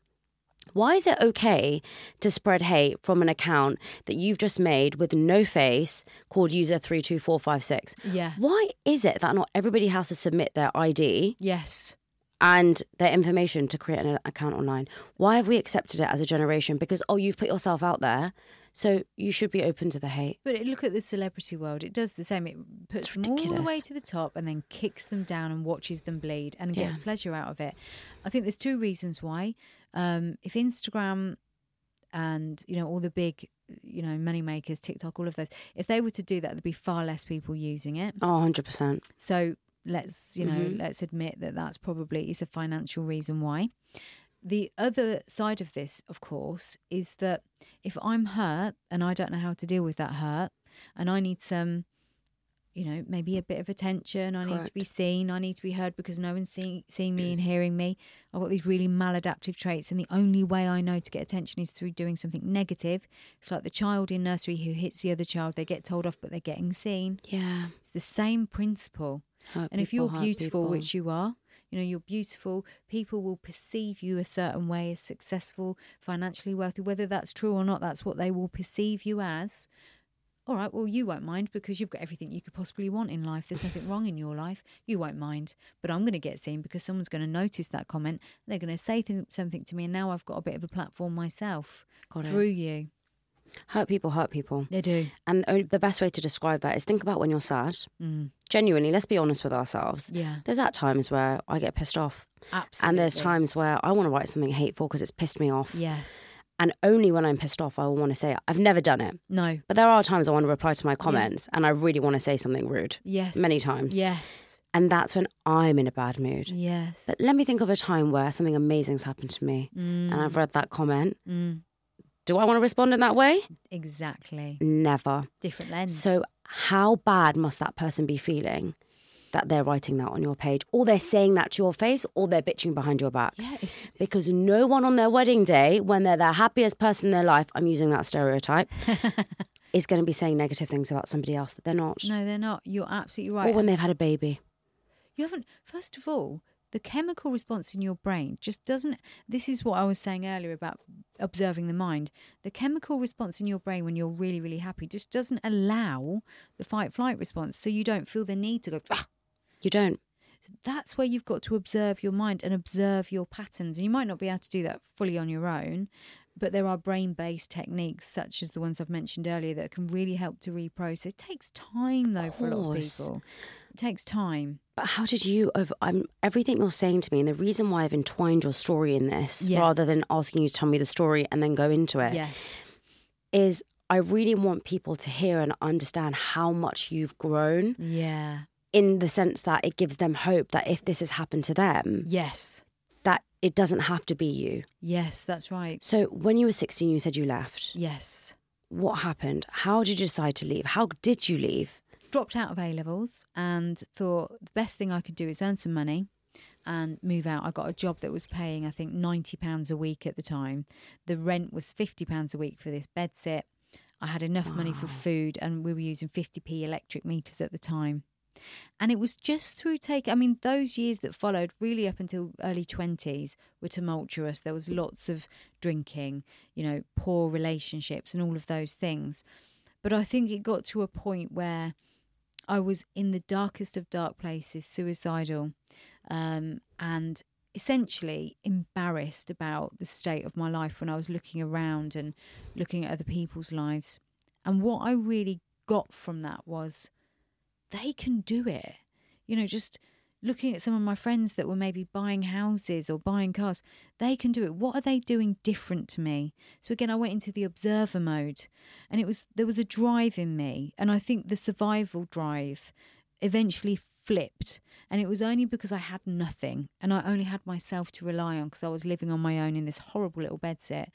Why is it okay to spread hate from an account that you've just made with no face called user 32456? Yeah. Why is it that not everybody has to submit their ID Yes. and their information to create an account online? Why have we accepted it as a generation? Because, oh, you've put yourself out there, so you should be open to the hate. But it- look at the celebrity world. It does the same. It puts It's them all the way to the top and then kicks them down and watches them bleed and gets pleasure out of it. I think there's two reasons why. Um, if Instagram and you know all the big you know money makers, TikTok, all of those, if they were to do that, there'd be far less people using it. Oh, 100%. So let's you know Mhm. let's admit that that's probably is a financial reason why. The other side of this, of course, is that if I'm hurt and I don't know how to deal with that hurt, and I need some, you know, maybe a bit of attention, I need to be seen, I need to be heard because no one's seeing, seeing me and hearing me. I've got these really maladaptive traits, and the only way I know to get attention is through doing something negative. It's like the child in nursery who hits the other child, they get told off, but they're getting seen. Yeah. It's the same principle. Hurt And if you're beautiful, people. which you are, you know, you're beautiful, people will perceive you a certain way as successful, financially wealthy. Whether that's true or not, that's what they will perceive you as. All right, well, you won't mind because you've got everything you could possibly want in life. There's nothing wrong in your life. You won't mind. But I'm going to get seen because someone's going to notice that comment. They're going to say th- something to me, and now I've got a bit of a platform myself Got it. through you. Hurt people, hurt people. They do. And the best way to describe that is think about when you're sad. Mm. Genuinely, let's be honest with ourselves. Yeah, There's at times where I get pissed off. absolutely. And there's times where I want to write something hateful because it's pissed me off. Yes. And only when I'm pissed off, I will want to say it. I've never done it. No. But there are times I want to reply to my comments and I really want to say something rude. Yes. Many times. Yes. And that's when I'm in a bad mood. Yes. But let me think of a time where something amazing's happened to me and I've read that comment. Mm. Do I want to respond in that way? Exactly. Never. Different lens. So, how bad must that person be feeling that they're writing that on your page, or they're saying that to your face, or they're bitching behind your back? yeah, it's, it's Because no one on their wedding day, when they're the happiest person in their life, I'm using that stereotype, is going to be saying negative things about somebody else that they're not. no, they're not. You're absolutely right. Or when they've had a baby. you haven't. First of all, the chemical response in your brain just doesn't. This is what I was saying earlier about observing the mind. The chemical response in your brain when you're really, really happy just doesn't allow the fight flight response, so you don't feel the need to go. "Ah." You don't. So that's where you've got to observe your mind and observe your patterns. And you might not be able to do that fully on your own, but there are brain based techniques such as the ones I've mentioned earlier that can really help to reprocess. It takes time though for a lot of people. It takes time. But how did you? Over, I'm everything you're saying to me, and the reason why I've entwined your story in this, Yeah. rather than asking you to tell me the story and then go into it, Yes. is I really want people to hear and understand how much you've grown. Yeah. In the sense that it gives them hope that if this has happened to them, Yes. that it doesn't have to be you. Yes, that's right. So when you were 16, you said you left. Yes. What happened? How did you decide to leave? How did you leave? Dropped out of A levels and thought the best thing I could do is earn some money and move out. I got a job that was paying, I think, £90 a week at the time. The rent was £50 a week for this bed sit. I had enough money for food and we were using 50p electric meters at the time. And it was just through take. I mean, those years that followed, really up until early 20s, were tumultuous. There was lots of drinking, you know, poor relationships, and all of those things. But I think it got to a point where I was in the darkest of dark places, suicidal, um, and essentially embarrassed about the state of my life when I was looking around and looking at other people's lives. And what I really got from that was they can do it. You know, just looking at some of my friends that were maybe buying houses or buying cars, they can do it. What are they doing different to me? So again, I went into the observer mode and it was there was a drive in me. And I think the survival drive eventually flipped and it was only because I had nothing and I only had myself to rely on because I was living on my own in this horrible little bed bedsit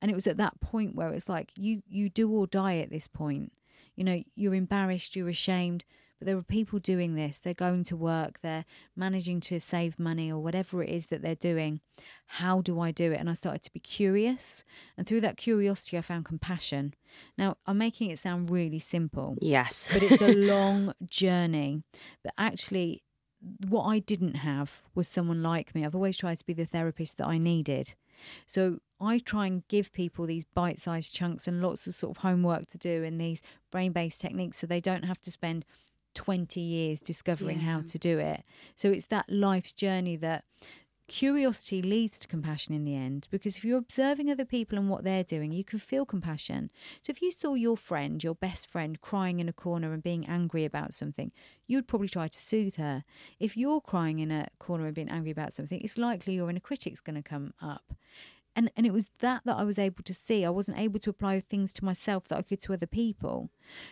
and it was at that point where it's like you you do or die at this point you know you're embarrassed you're ashamed but there are people doing this they're going to work they're managing to save money or whatever it is that they're doing how do i do it and i started to be curious and through that curiosity i found compassion now i'm making it sound really simple Yes. but it's a long journey. But actually, what I didn't have was someone like me. I've always tried to be the therapist that I needed. So I try and give people these bite sized chunks and lots of sort of homework to do and these brain based techniques so they don't have to spend 20 years discovering how to do it. So it's that life's journey that curiosity leads to compassion in the end because if you're observing other people and what they're doing, you can feel compassion. So if you saw your friend, your best friend, crying in a corner and being angry about something, you'd probably try to soothe her. If you're crying in a corner and being angry about something, it's likely your inner critic's going to come up. And, and it was that that I was able to see. I wasn't able to apply things to myself that I could to other people.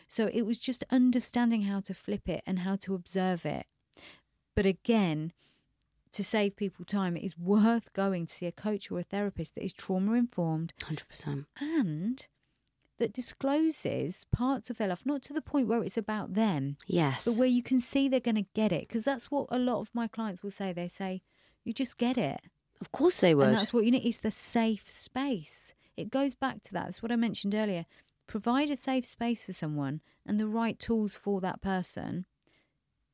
So it was just understanding how to flip it and how to observe it. But again, to save people time, it is worth going to see a coach or a therapist that is trauma informed 100%. and that discloses parts of their life, not to the point where it's about them, Yes. but where you can see they're going to get it. Because that's what a lot of my clients will say. They say, you just get it. Of course they would. And that's what you need. It's the safe space. It goes back to that. That's what I mentioned earlier. Provide a safe space for someone and the right tools for that person.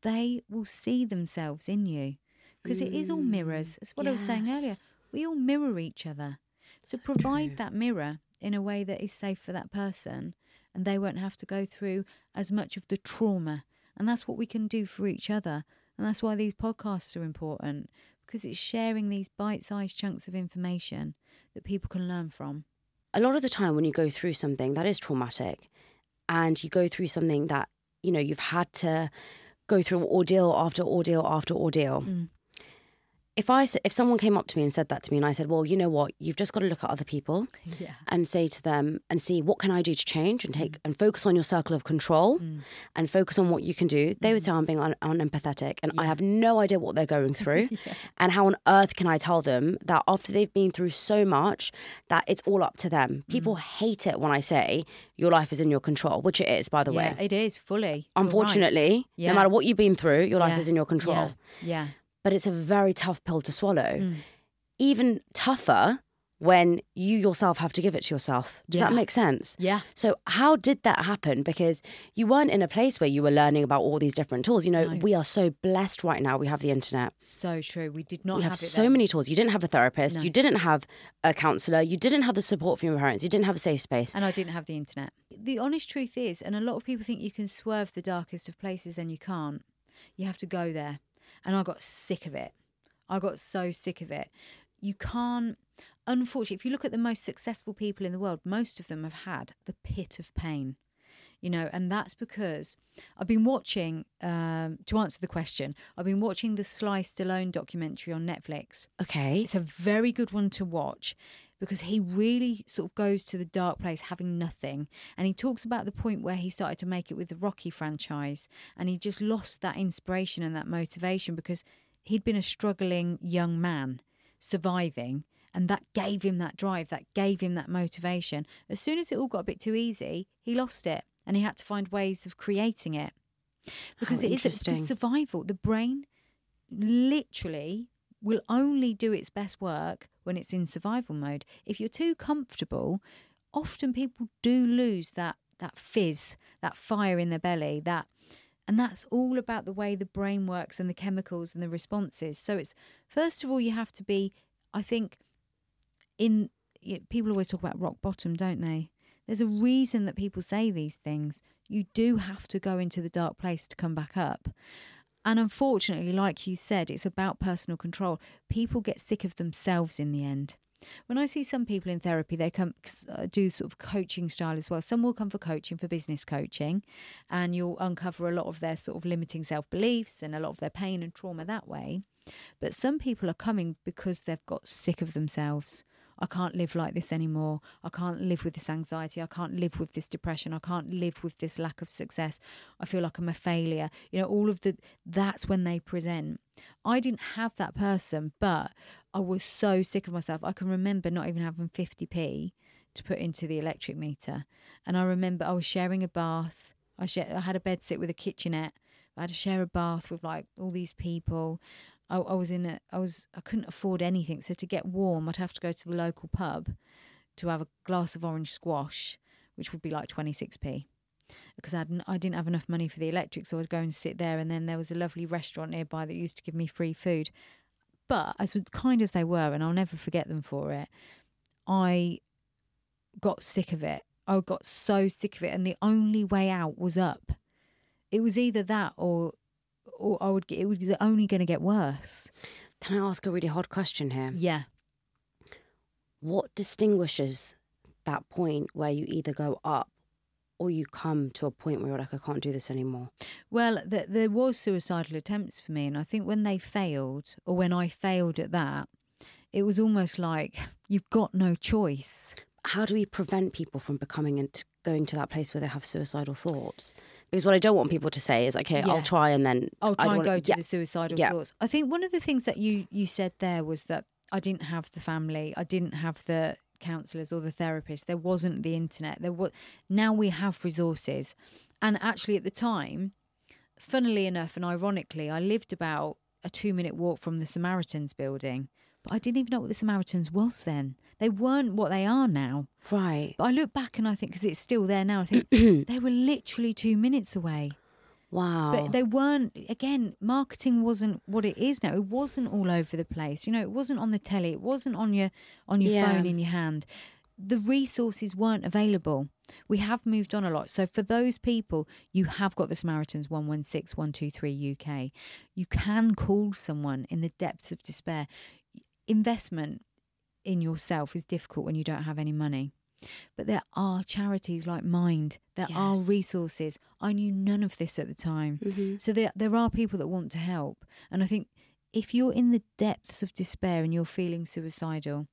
They will see themselves in you because it is all mirrors. Mm, that's what I was saying earlier. We all mirror each other. So provide that mirror in a way that is safe for that person and they won't have to go through as much of the trauma. And that's what we can do for each other. And that's why these podcasts are important because it's sharing these bite sized chunks of information that people can learn from. a lot of the time when you go through something that is traumatic and you go through something that you know you've had to go through ordeal after ordeal after ordeal mm. If I if someone came up to me and said that to me and i said well you know what you've just got to look at other people Yeah. and say to them and see what can i do to change and take mm. and focus on your circle of control mm. and focus on what you can do they would mm. say i'm being un- unempathetic and i have no idea what they're going through and how on earth can i tell them that after they've been through so much that it's all up to them people hate it when i say your life is in your control which it is by the Yeah, way it is fully. Right. unfortunately Yeah. no matter what you've been through your life Yeah. is in your control Yeah. Yeah. but it's a very tough pill to swallow. Mm. Even tougher when you yourself have to give it to yourself. Does that make sense? Yeah. So, how did that happen? Because you weren't in a place where you were learning about all these different tools. You know, No. we are so blessed right now. We have the internet. So true. We did not We have, have so then. many tools. You didn't have a therapist. No. You didn't have a counselor. You didn't have the support from your parents. You didn't have a safe space. And I didn't have the internet. The honest truth is, and a lot of people think you can swerve the darkest of places and you can't. You have to go there. And I got sick of it. I got so sick of it. You can't, unfortunately, if you look at the most successful people in the world, most of them have had the pit of pain. You know, and that's because I've been watching, um, to answer the question, I've been watching the Sly Stallone documentary on Netflix. okay. It's a very good one to watch because he really sort of goes to the dark place having nothing. And he talks about the point where he started to make it with the Rocky franchise and he just lost that inspiration and that motivation because he'd been a struggling young man surviving. And that gave him that drive, that gave him that motivation. As soon as it all got a bit too easy, he lost it and he had to find ways of creating it. Because How it is because survival. The brain literally will only do its best work when it's in survival mode. If you're too comfortable, often people do lose that that fizz, that fire in their belly, that And that's all about the way the brain works and the chemicals and the responses. So it's first of all, you have to be, I think, in y- people always talk about rock bottom, don't they? There's a reason that people say these things. You do have to go into the dark place to come back up. And unfortunately, like you said, it's about personal control. People get sick of themselves in the end. When I see some people in therapy, they come uh, do sort of coaching style as well. Some will come for coaching, for business coaching, and you'll uncover a lot of their sort of limiting self beliefs and a lot of their pain and trauma that way. But some people are coming because they've got sick of themselves. I can't live like this anymore. I can't live with this anxiety. I can't live with this depression. I can't live with this lack of success. I feel like I'm a failure. You know, all of the that's when they present. I didn't have that person, but I was so sick of myself. I can remember not even having 50p to put into the electric meter. And I remember I was sharing a bath. I, I had a bed sit with a kitchenette. I had to share a bath with like all these people. I, I was in a, I was, I couldn't afford anything. So to get warm, I'd have to go to the local pub to have a glass of orange squash, which would be like 26p. Because I, I didn't have enough money for the electric, so I'd go and sit there. And then there was a lovely restaurant nearby that used to give me free food. But as kind as they were, and I'll never forget them for it, I got sick of it. I got so sick of it, and the only way out was up. It was either that or or I would it was only going to get worse. Can I ask a really hard question here? Yeah. What distinguishes that point where you either go up or you come to a point where you're like, I can't do this anymore? Well, th- there was suicidal attempts for me, and I think when they failed, or when I failed at that, it was almost like you've got no choice. How do we prevent people from becoming and going to that place where they have suicidal thoughts? Because what I don't want people to say is, okay, Yeah. I'll try and then I'll try and go to yeah. the suicidal Yeah. thoughts. I think one of the things that you you said there was that I didn't have the family, I didn't have the counselors or the therapists. There wasn't the internet. There was now we have resources, and actually at the time, funnily enough and ironically, I lived about a two minute walk from the Samaritans building. But I didn't even know what the Samaritans was then. They weren't what they are now. Right. But I look back and I think, because it's still there now, I think they were literally two minutes away. Wow. But they weren't, again, marketing wasn't what it is now. It wasn't all over the place. You know, it wasn't on the telly, it wasn't on your on your Yeah. phone in your hand. The resources weren't available. We have moved on a lot. So for those people, you have got the Samaritans 116 123 UK. You can call someone in the depths of despair. Investment in yourself is difficult when you don't have any money. But there are charities like Mind. There are resources. I knew none of this at the time. Mm-hmm. So there there are people that want to help. And I think if you're in the depths of despair and you're feeling suicidal,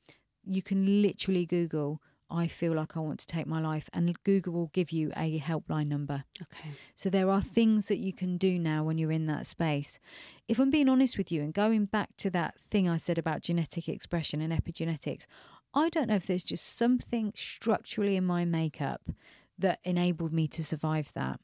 you can literally Google I feel like I want to take my life and Google will give you a helpline number. okay. So there are things that you can do now when you're in that space. If I'm being honest with you and going back to that thing I said about genetic expression and epigenetics, I don't know if there's just something structurally in my makeup that enabled me to survive that.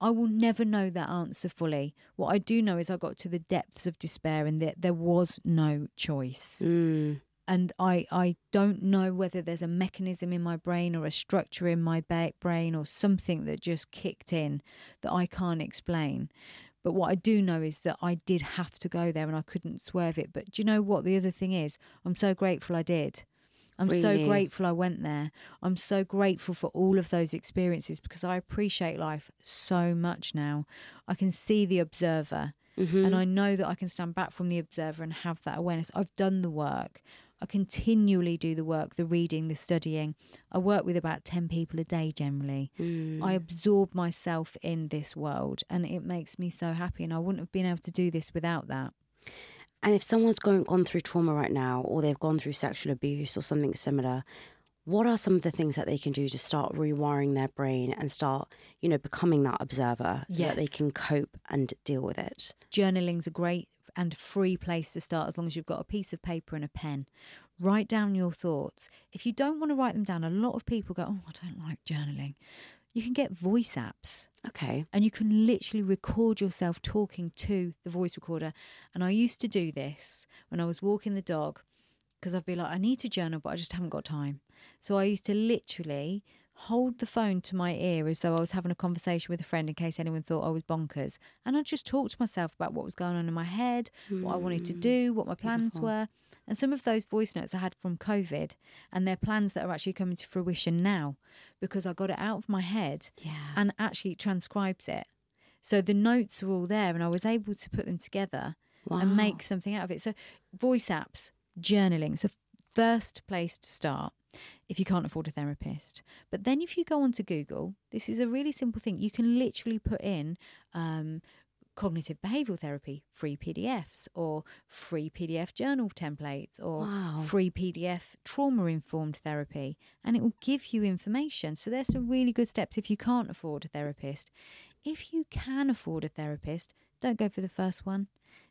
I will never know that answer fully. What I do know is I got to the depths of despair and that there was no choice Mm. And I, I don't know whether there's a mechanism in my brain or a structure in my ba- brain or something that just kicked in that I can't explain. But what I do know is that I did have to go there and I couldn't swerve it. But do you know what? The other thing is, I'm so grateful I did. I'm so grateful I went there. I'm so grateful for all of those experiences because I appreciate life so much now. I can see the observer and mm-hmm. I know that I can stand back from the observer and have that awareness. I've done the work. I continually do the work, the reading, the studying. I work with about 10 people a day generally. Mm. I absorb myself in this world and it makes me so happy. And I wouldn't have been able to do this without that. And if someone's going gone through trauma right now, or they've gone through sexual abuse or something similar, what are some of the things that they can do to start rewiring their brain and start, you know, becoming that observer so that they can cope and deal with it? journaling's a great and free place to start as long as you've got a piece of paper and a pen. Write down your thoughts. If you don't want to write them down, a lot of people go, Oh, I don't like journaling. You can get voice apps Okay. and you can literally record yourself talking to the voice recorder. And I used to do this when I was walking the dog because I'd be like, I need to journal, but I just haven't got time. So I used to literally hold the phone to my ear as though I was having a conversation with a friend in case anyone thought I was bonkers. And I'd just talk to myself about what was going on in my head, what I wanted to hmm, do, what my plans Beautiful. were. And some of those voice notes I had from COVID and they're plans that are actually coming to fruition now because I got it out of my head Yeah. and actually transcribes it. So the notes are all there and I was able to put them together and make something out of it. So voice apps, journaling. So first place to start if you can't afford a therapist. But then if you go onto Google, this is a really simple thing. You can literally put in um, cognitive behavioral therapy, free PDFs, or free PDF journal templates, or Wow. free PDF trauma informed therapy, and it will give you information. So there's some really good steps if you can't afford a therapist. If you can afford a therapist, don't go for the first one.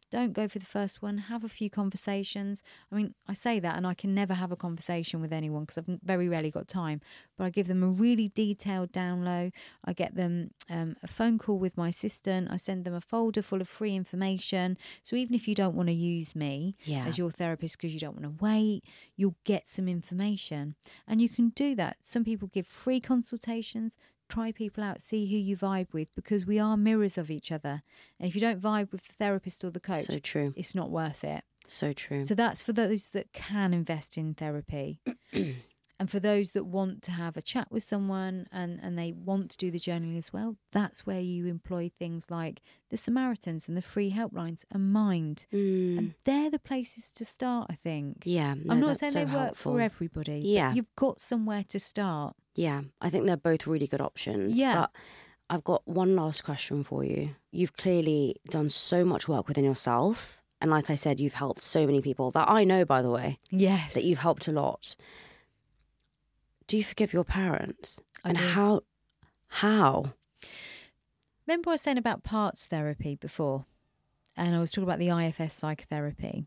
Don't go for the first one. Have a few conversations. I mean, I say that, and I can never have a conversation with anyone because I've very rarely got time. But I give them a really detailed download. I get them um, a phone call with my assistant. I send them a folder full of free information. So even if you don't want to use me Yeah. as your therapist because you don't want to wait, you'll get some information, and you can do that. Some people give free consultations try people out, see who you vibe with because we are mirrors of each other. And if you don't vibe with the therapist or the coach, So true. it's not worth it. So true. So that's for those that can invest in therapy. and for those that want to have a chat with someone and, and they want to do the journaling as well, that's where you employ things like the Samaritans and the free helplines and Mind. And they're the places to start, I think. Mm. Yeah, no, I'm not saying so they work helpful. for everybody. Yeah. You've got somewhere to start. Yeah, I think they're both really good options. Yeah. But I've got one last question for you. You've clearly done so much work within yourself. And like I said, you've helped so many people that I know, by the way, Yes. that you've helped a lot. Do you forgive your parents? I and do. how? How? Remember I was saying about parts therapy before, and I was talking about the IFS psychotherapy.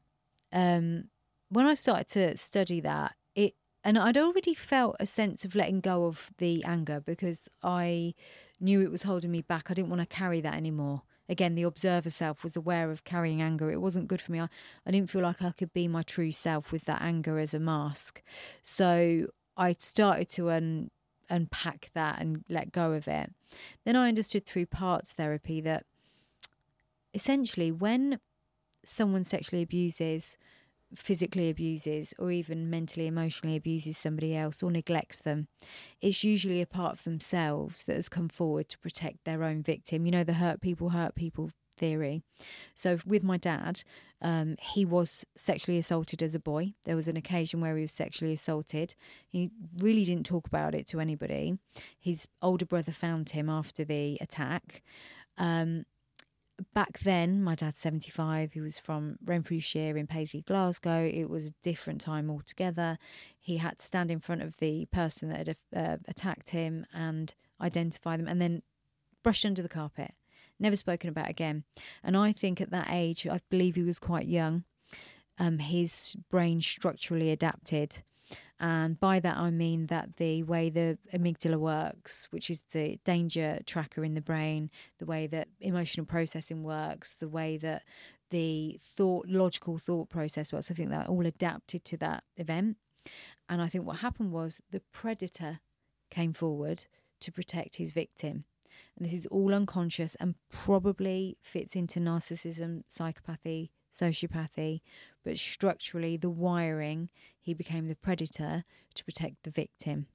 Um, when I started to study that, it and I'd already felt a sense of letting go of the anger because I knew it was holding me back. I didn't want to carry that anymore. Again, the observer self was aware of carrying anger. It wasn't good for me. I, I didn't feel like I could be my true self with that anger as a mask. So I started to un, unpack that and let go of it. Then I understood through parts therapy that essentially when someone sexually abuses, physically abuses, or even mentally, emotionally abuses somebody else or neglects them, it's usually a part of themselves that has come forward to protect their own victim. You know, the hurt people hurt people theory. So with my dad, um, he was sexually assaulted as a boy. There was an occasion where he was sexually assaulted. He really didn't talk about it to anybody. His older brother found him after the attack. Um, back then, my dad's 75. He was from Renfrewshire in Paisley, Glasgow. It was a different time altogether. He had to stand in front of the person that had uh, attacked him and identify them and then brushed under the carpet. Never spoken about again. And I think at that age, I believe he was quite young, um, his brain structurally adapted. And by that, I mean that the way the amygdala works, which is the danger tracker in the brain, the way that emotional processing works, the way that the thought, logical thought process works, I think that all adapted to that event. And I think what happened was the predator came forward to protect his victim. And this is all unconscious and probably fits into narcissism, psychopathy, sociopathy, but structurally, the wiring, he became the predator to protect the victim.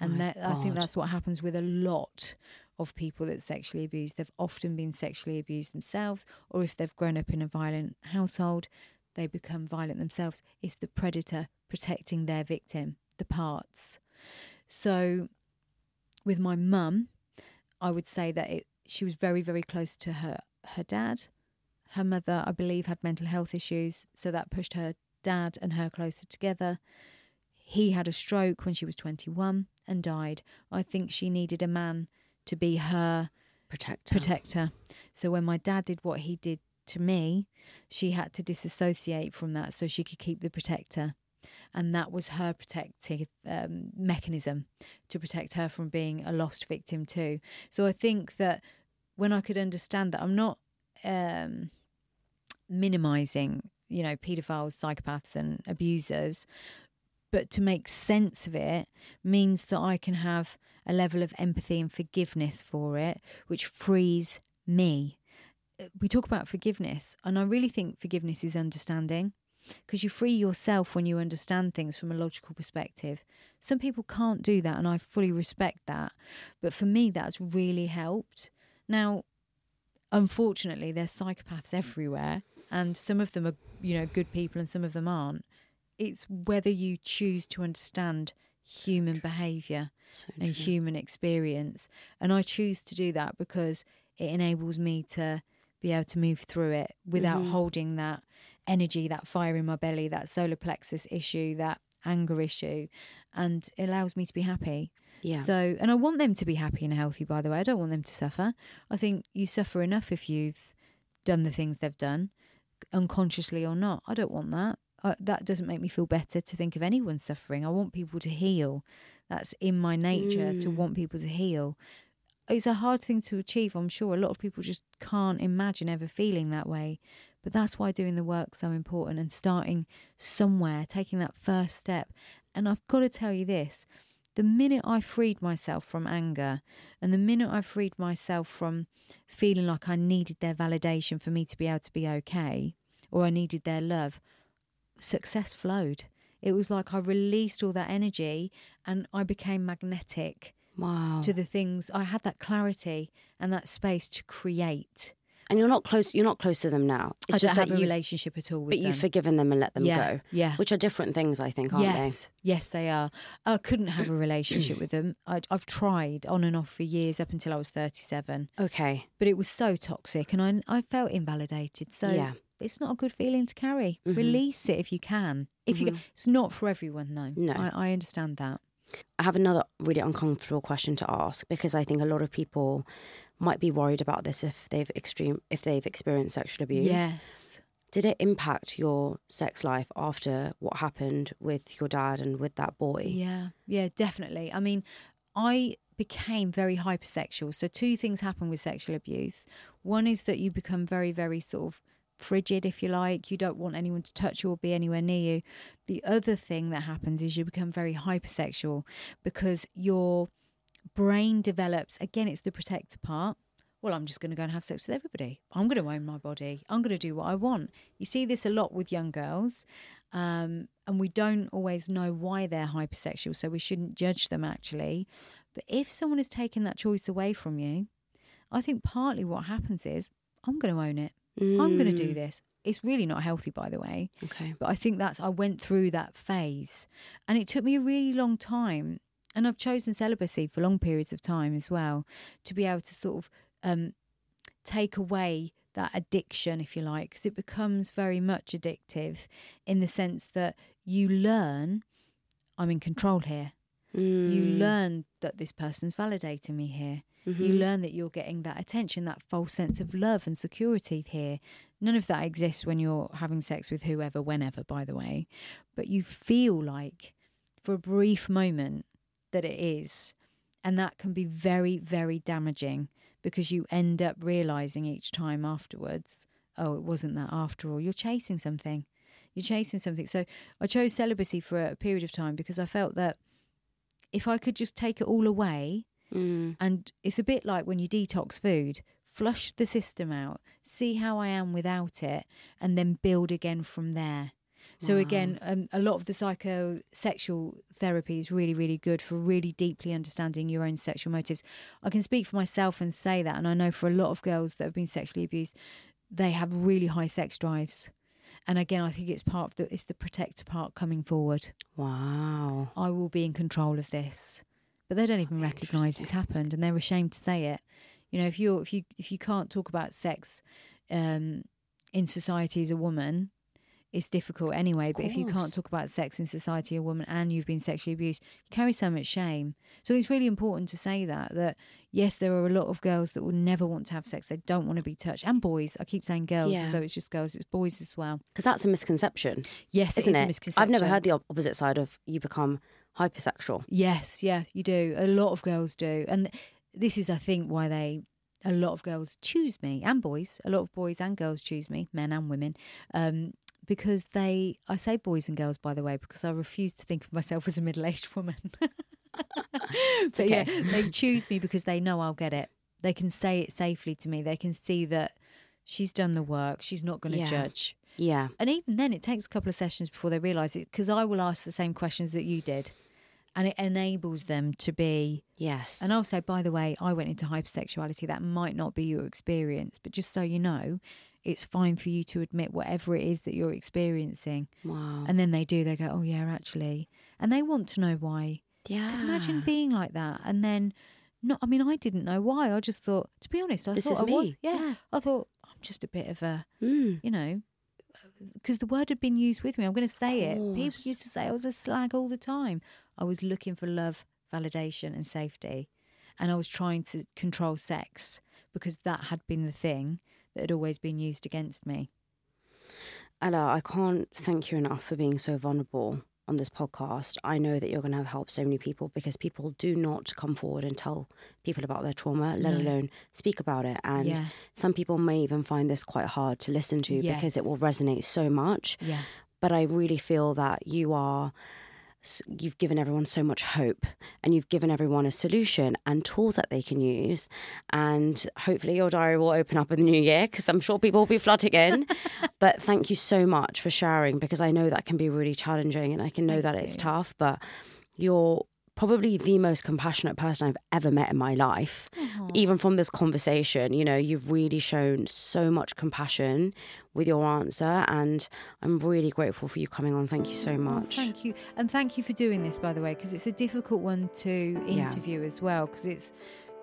And My that, I think that's what happens with a lot of people that sexually abused. They've often been sexually abused themselves, or if they've grown up in a violent household, they become violent themselves. It's the predator protecting their victim, the parts. So, with my mum, I would say that it, she was very, very close to her her dad. Her mother, I believe, had mental health issues, so that pushed her dad and her closer together. He had a stroke when she was 21 and died. I think she needed a man to be her Protector. protector. So when my dad did what he did to me, she had to disassociate from that so she could keep the protector. And that was her protective um, mechanism to protect her from being a lost victim, too. So I think that when I could understand that, I'm not um, minimizing, you know, paedophiles, psychopaths, and abusers, but to make sense of it means that I can have a level of empathy and forgiveness for it, which frees me. Uh, We talk about forgiveness, and I really think forgiveness is understanding because you free yourself when you understand things from a logical perspective. Some people can't do that, and I fully respect that. But for me, that's really helped. Now, unfortunately, there's psychopaths everywhere, and some of them are, you know, good people, and some of them aren't. It's whether you choose to understand human behaviour So and human experience, and I choose to do that because it enables me to be able to move through it without holding that energy, that fire in my belly, that solar plexus issue, that anger issue, and it allows me to be happy. Yeah. So, and I want them to be happy and healthy, by the way. I don't want them to suffer. I think you suffer enough if you've done the things they've done, unconsciously or not. I don't want that. Uh, that doesn't make me feel better to think of anyone suffering. I want people to heal. That's in my nature to want people to heal. It's a hard thing to achieve, I'm sure. A lot of people just can't imagine ever feeling that way. But that's why doing the work's so important and starting somewhere, taking that first step. And I've got to tell you this the minute I freed myself from anger and the minute I freed myself from feeling like I needed their validation for me to be able to be okay or I needed their love, success flowed. It was like I released all that energy and I became magnetic Wow. to the things. I had that clarity and that space to create. And you're not close. You're not close to them now. It's I just don't have a relationship at all with them. but them. you've forgiven them and let them Yeah, go. yeah. Which are different things, I think, aren't yes, yes, they are. I couldn't have a relationship with them. I, I've tried on and off for years up until I was thirty-seven. Okay. but it was so toxic, and I I felt invalidated. So Yeah. it's not a good feeling to carry. Mm-hmm. Release it if you can. If you, mm-hmm. it's not for everyone though. No. I, I understand that. I have another really uncomfortable question to ask because I think a lot of people might be worried about this if they've extreme if they've experienced sexual abuse. Yes. Did it impact your sex life after what happened with your dad and with that boy? Yeah, yeah, definitely. I mean, I became very hypersexual. So two things happen with sexual abuse. One is that you become very, very sort of frigid, if you like. You don't want anyone to touch you or be anywhere near you. The other thing that happens is you become very hypersexual because your brain develops again, it's the protector part. Well, I'm just going to go and have sex with everybody. I'm going to own my body. I'm going to do what I want. You see this a lot with young girls, um, and we don't always know why they're hypersexual, so we shouldn't judge them actually. But if someone has taken that choice away from you, I think partly what happens is I'm going to own it. I'm going to do this. It's really not healthy, by the way. Okay. But I think that's, I went through that phase and it took me a really long time. And I've chosen celibacy for long periods of time as well to be able to sort of um, take away that addiction, if you like, because it becomes very much addictive in the sense that you learn I'm in control here. You learn that this person's validating me here. You learn that you're getting that attention, that false sense of love and security here. None of that exists when you're having sex with whoever, whenever, by the way. But you feel like, for a brief moment, that it is. And that can be very, very damaging because you end up realizing each time afterwards, oh, it wasn't that after all. You're chasing something. You're chasing something. So I chose celibacy for a period of time because I felt that if I could just take it all away, mm. and it's a bit like when you detox food, flush the system out, see how I am without it, and then build again from there. So again, um, a lot of the psychosexual therapy is really, really good for really deeply understanding your own sexual motives. I can speak for myself and say that, and I know for a lot of girls that have been sexually abused, they have really high sex drives. And again, I think it's part of the it's the protector part coming forward. Wow. I will be in control of this. But they don't even recognise it's happened and they're ashamed to say it. You know, if you're if you if you can't talk about sex um, in society as a woman, it's difficult anyway. But if you can't talk about sex in society a woman and you've been sexually abused, you carry so much shame. So it's really important to say that that yes, there are a lot of girls that will never want to have sex. They don't want to be touched, and boys. I keep saying girls, Yeah. so it's just girls. It's boys as well. Because that's a misconception, Yes, isn't it is it? a misconception. I've never heard the opposite side of you become hypersexual. Yes, yeah, you do. A lot of girls do. And this is, I think, why they, a lot of girls choose me and boys, a lot of boys and girls choose me, men and women, um, because they, I say boys and girls, by the way, because I refuse to think of myself as a middle aged woman. but yeah, they choose me because they know I'll get it. They can say it safely to me. They can see that she's done the work. She's not going to Yeah. judge. Yeah. And even then, it takes a couple of sessions before they realise it because I will ask the same questions that you did. And it enables them to be. Yes. And also, by the way, I went into hypersexuality. That might not be your experience, but just so you know, it's fine for you to admit whatever it is that you're experiencing. wow. And then they do, they go, oh, yeah, actually. And they want to know why. yeah. Because imagine being like that and then not. I mean, I didn't know why. I just thought, to be honest, I This thought I was. Yeah, Yeah. I thought I'm just a bit of a, Mm. you know, because the word had been used with me. I'm going to say it. People used to say I was a slag all the time. I was looking for love, validation, and safety, and I was trying to control sex because that had been the thing that had always been used against me. Ella, I can't thank you enough for being so vulnerable on this podcast. I know that you're going to have helped so many people because people do not come forward and tell people about their trauma, let No. alone speak about it. And Yeah. some people may even find this quite hard to listen to because it will resonate so much. Yeah. But I really feel that you are. You've given everyone so much hope and you've given everyone a solution and tools that they can use. And hopefully, your diary will open up in the new year because I'm sure people will be flooding in. but thank you so much for sharing because I know that can be really challenging and I can know that it's tough. But you're probably the most compassionate person I've ever met in my life. Even from this conversation, you know, you've really shown so much compassion with your answer. And I'm really grateful for you coming on. Thank you so Oh, much. thank you, and thank you for doing this, by the way, because it's a difficult one to Yeah. interview as well, because it's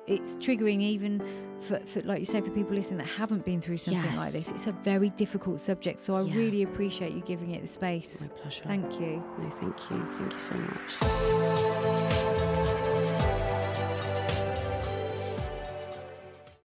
it's triggering even for, for like you say for people listening that haven't been through something like this. It's a very difficult subject, so I Yeah. really appreciate you giving it the space. My pleasure. Thank you. No, thank you. Thank you so much.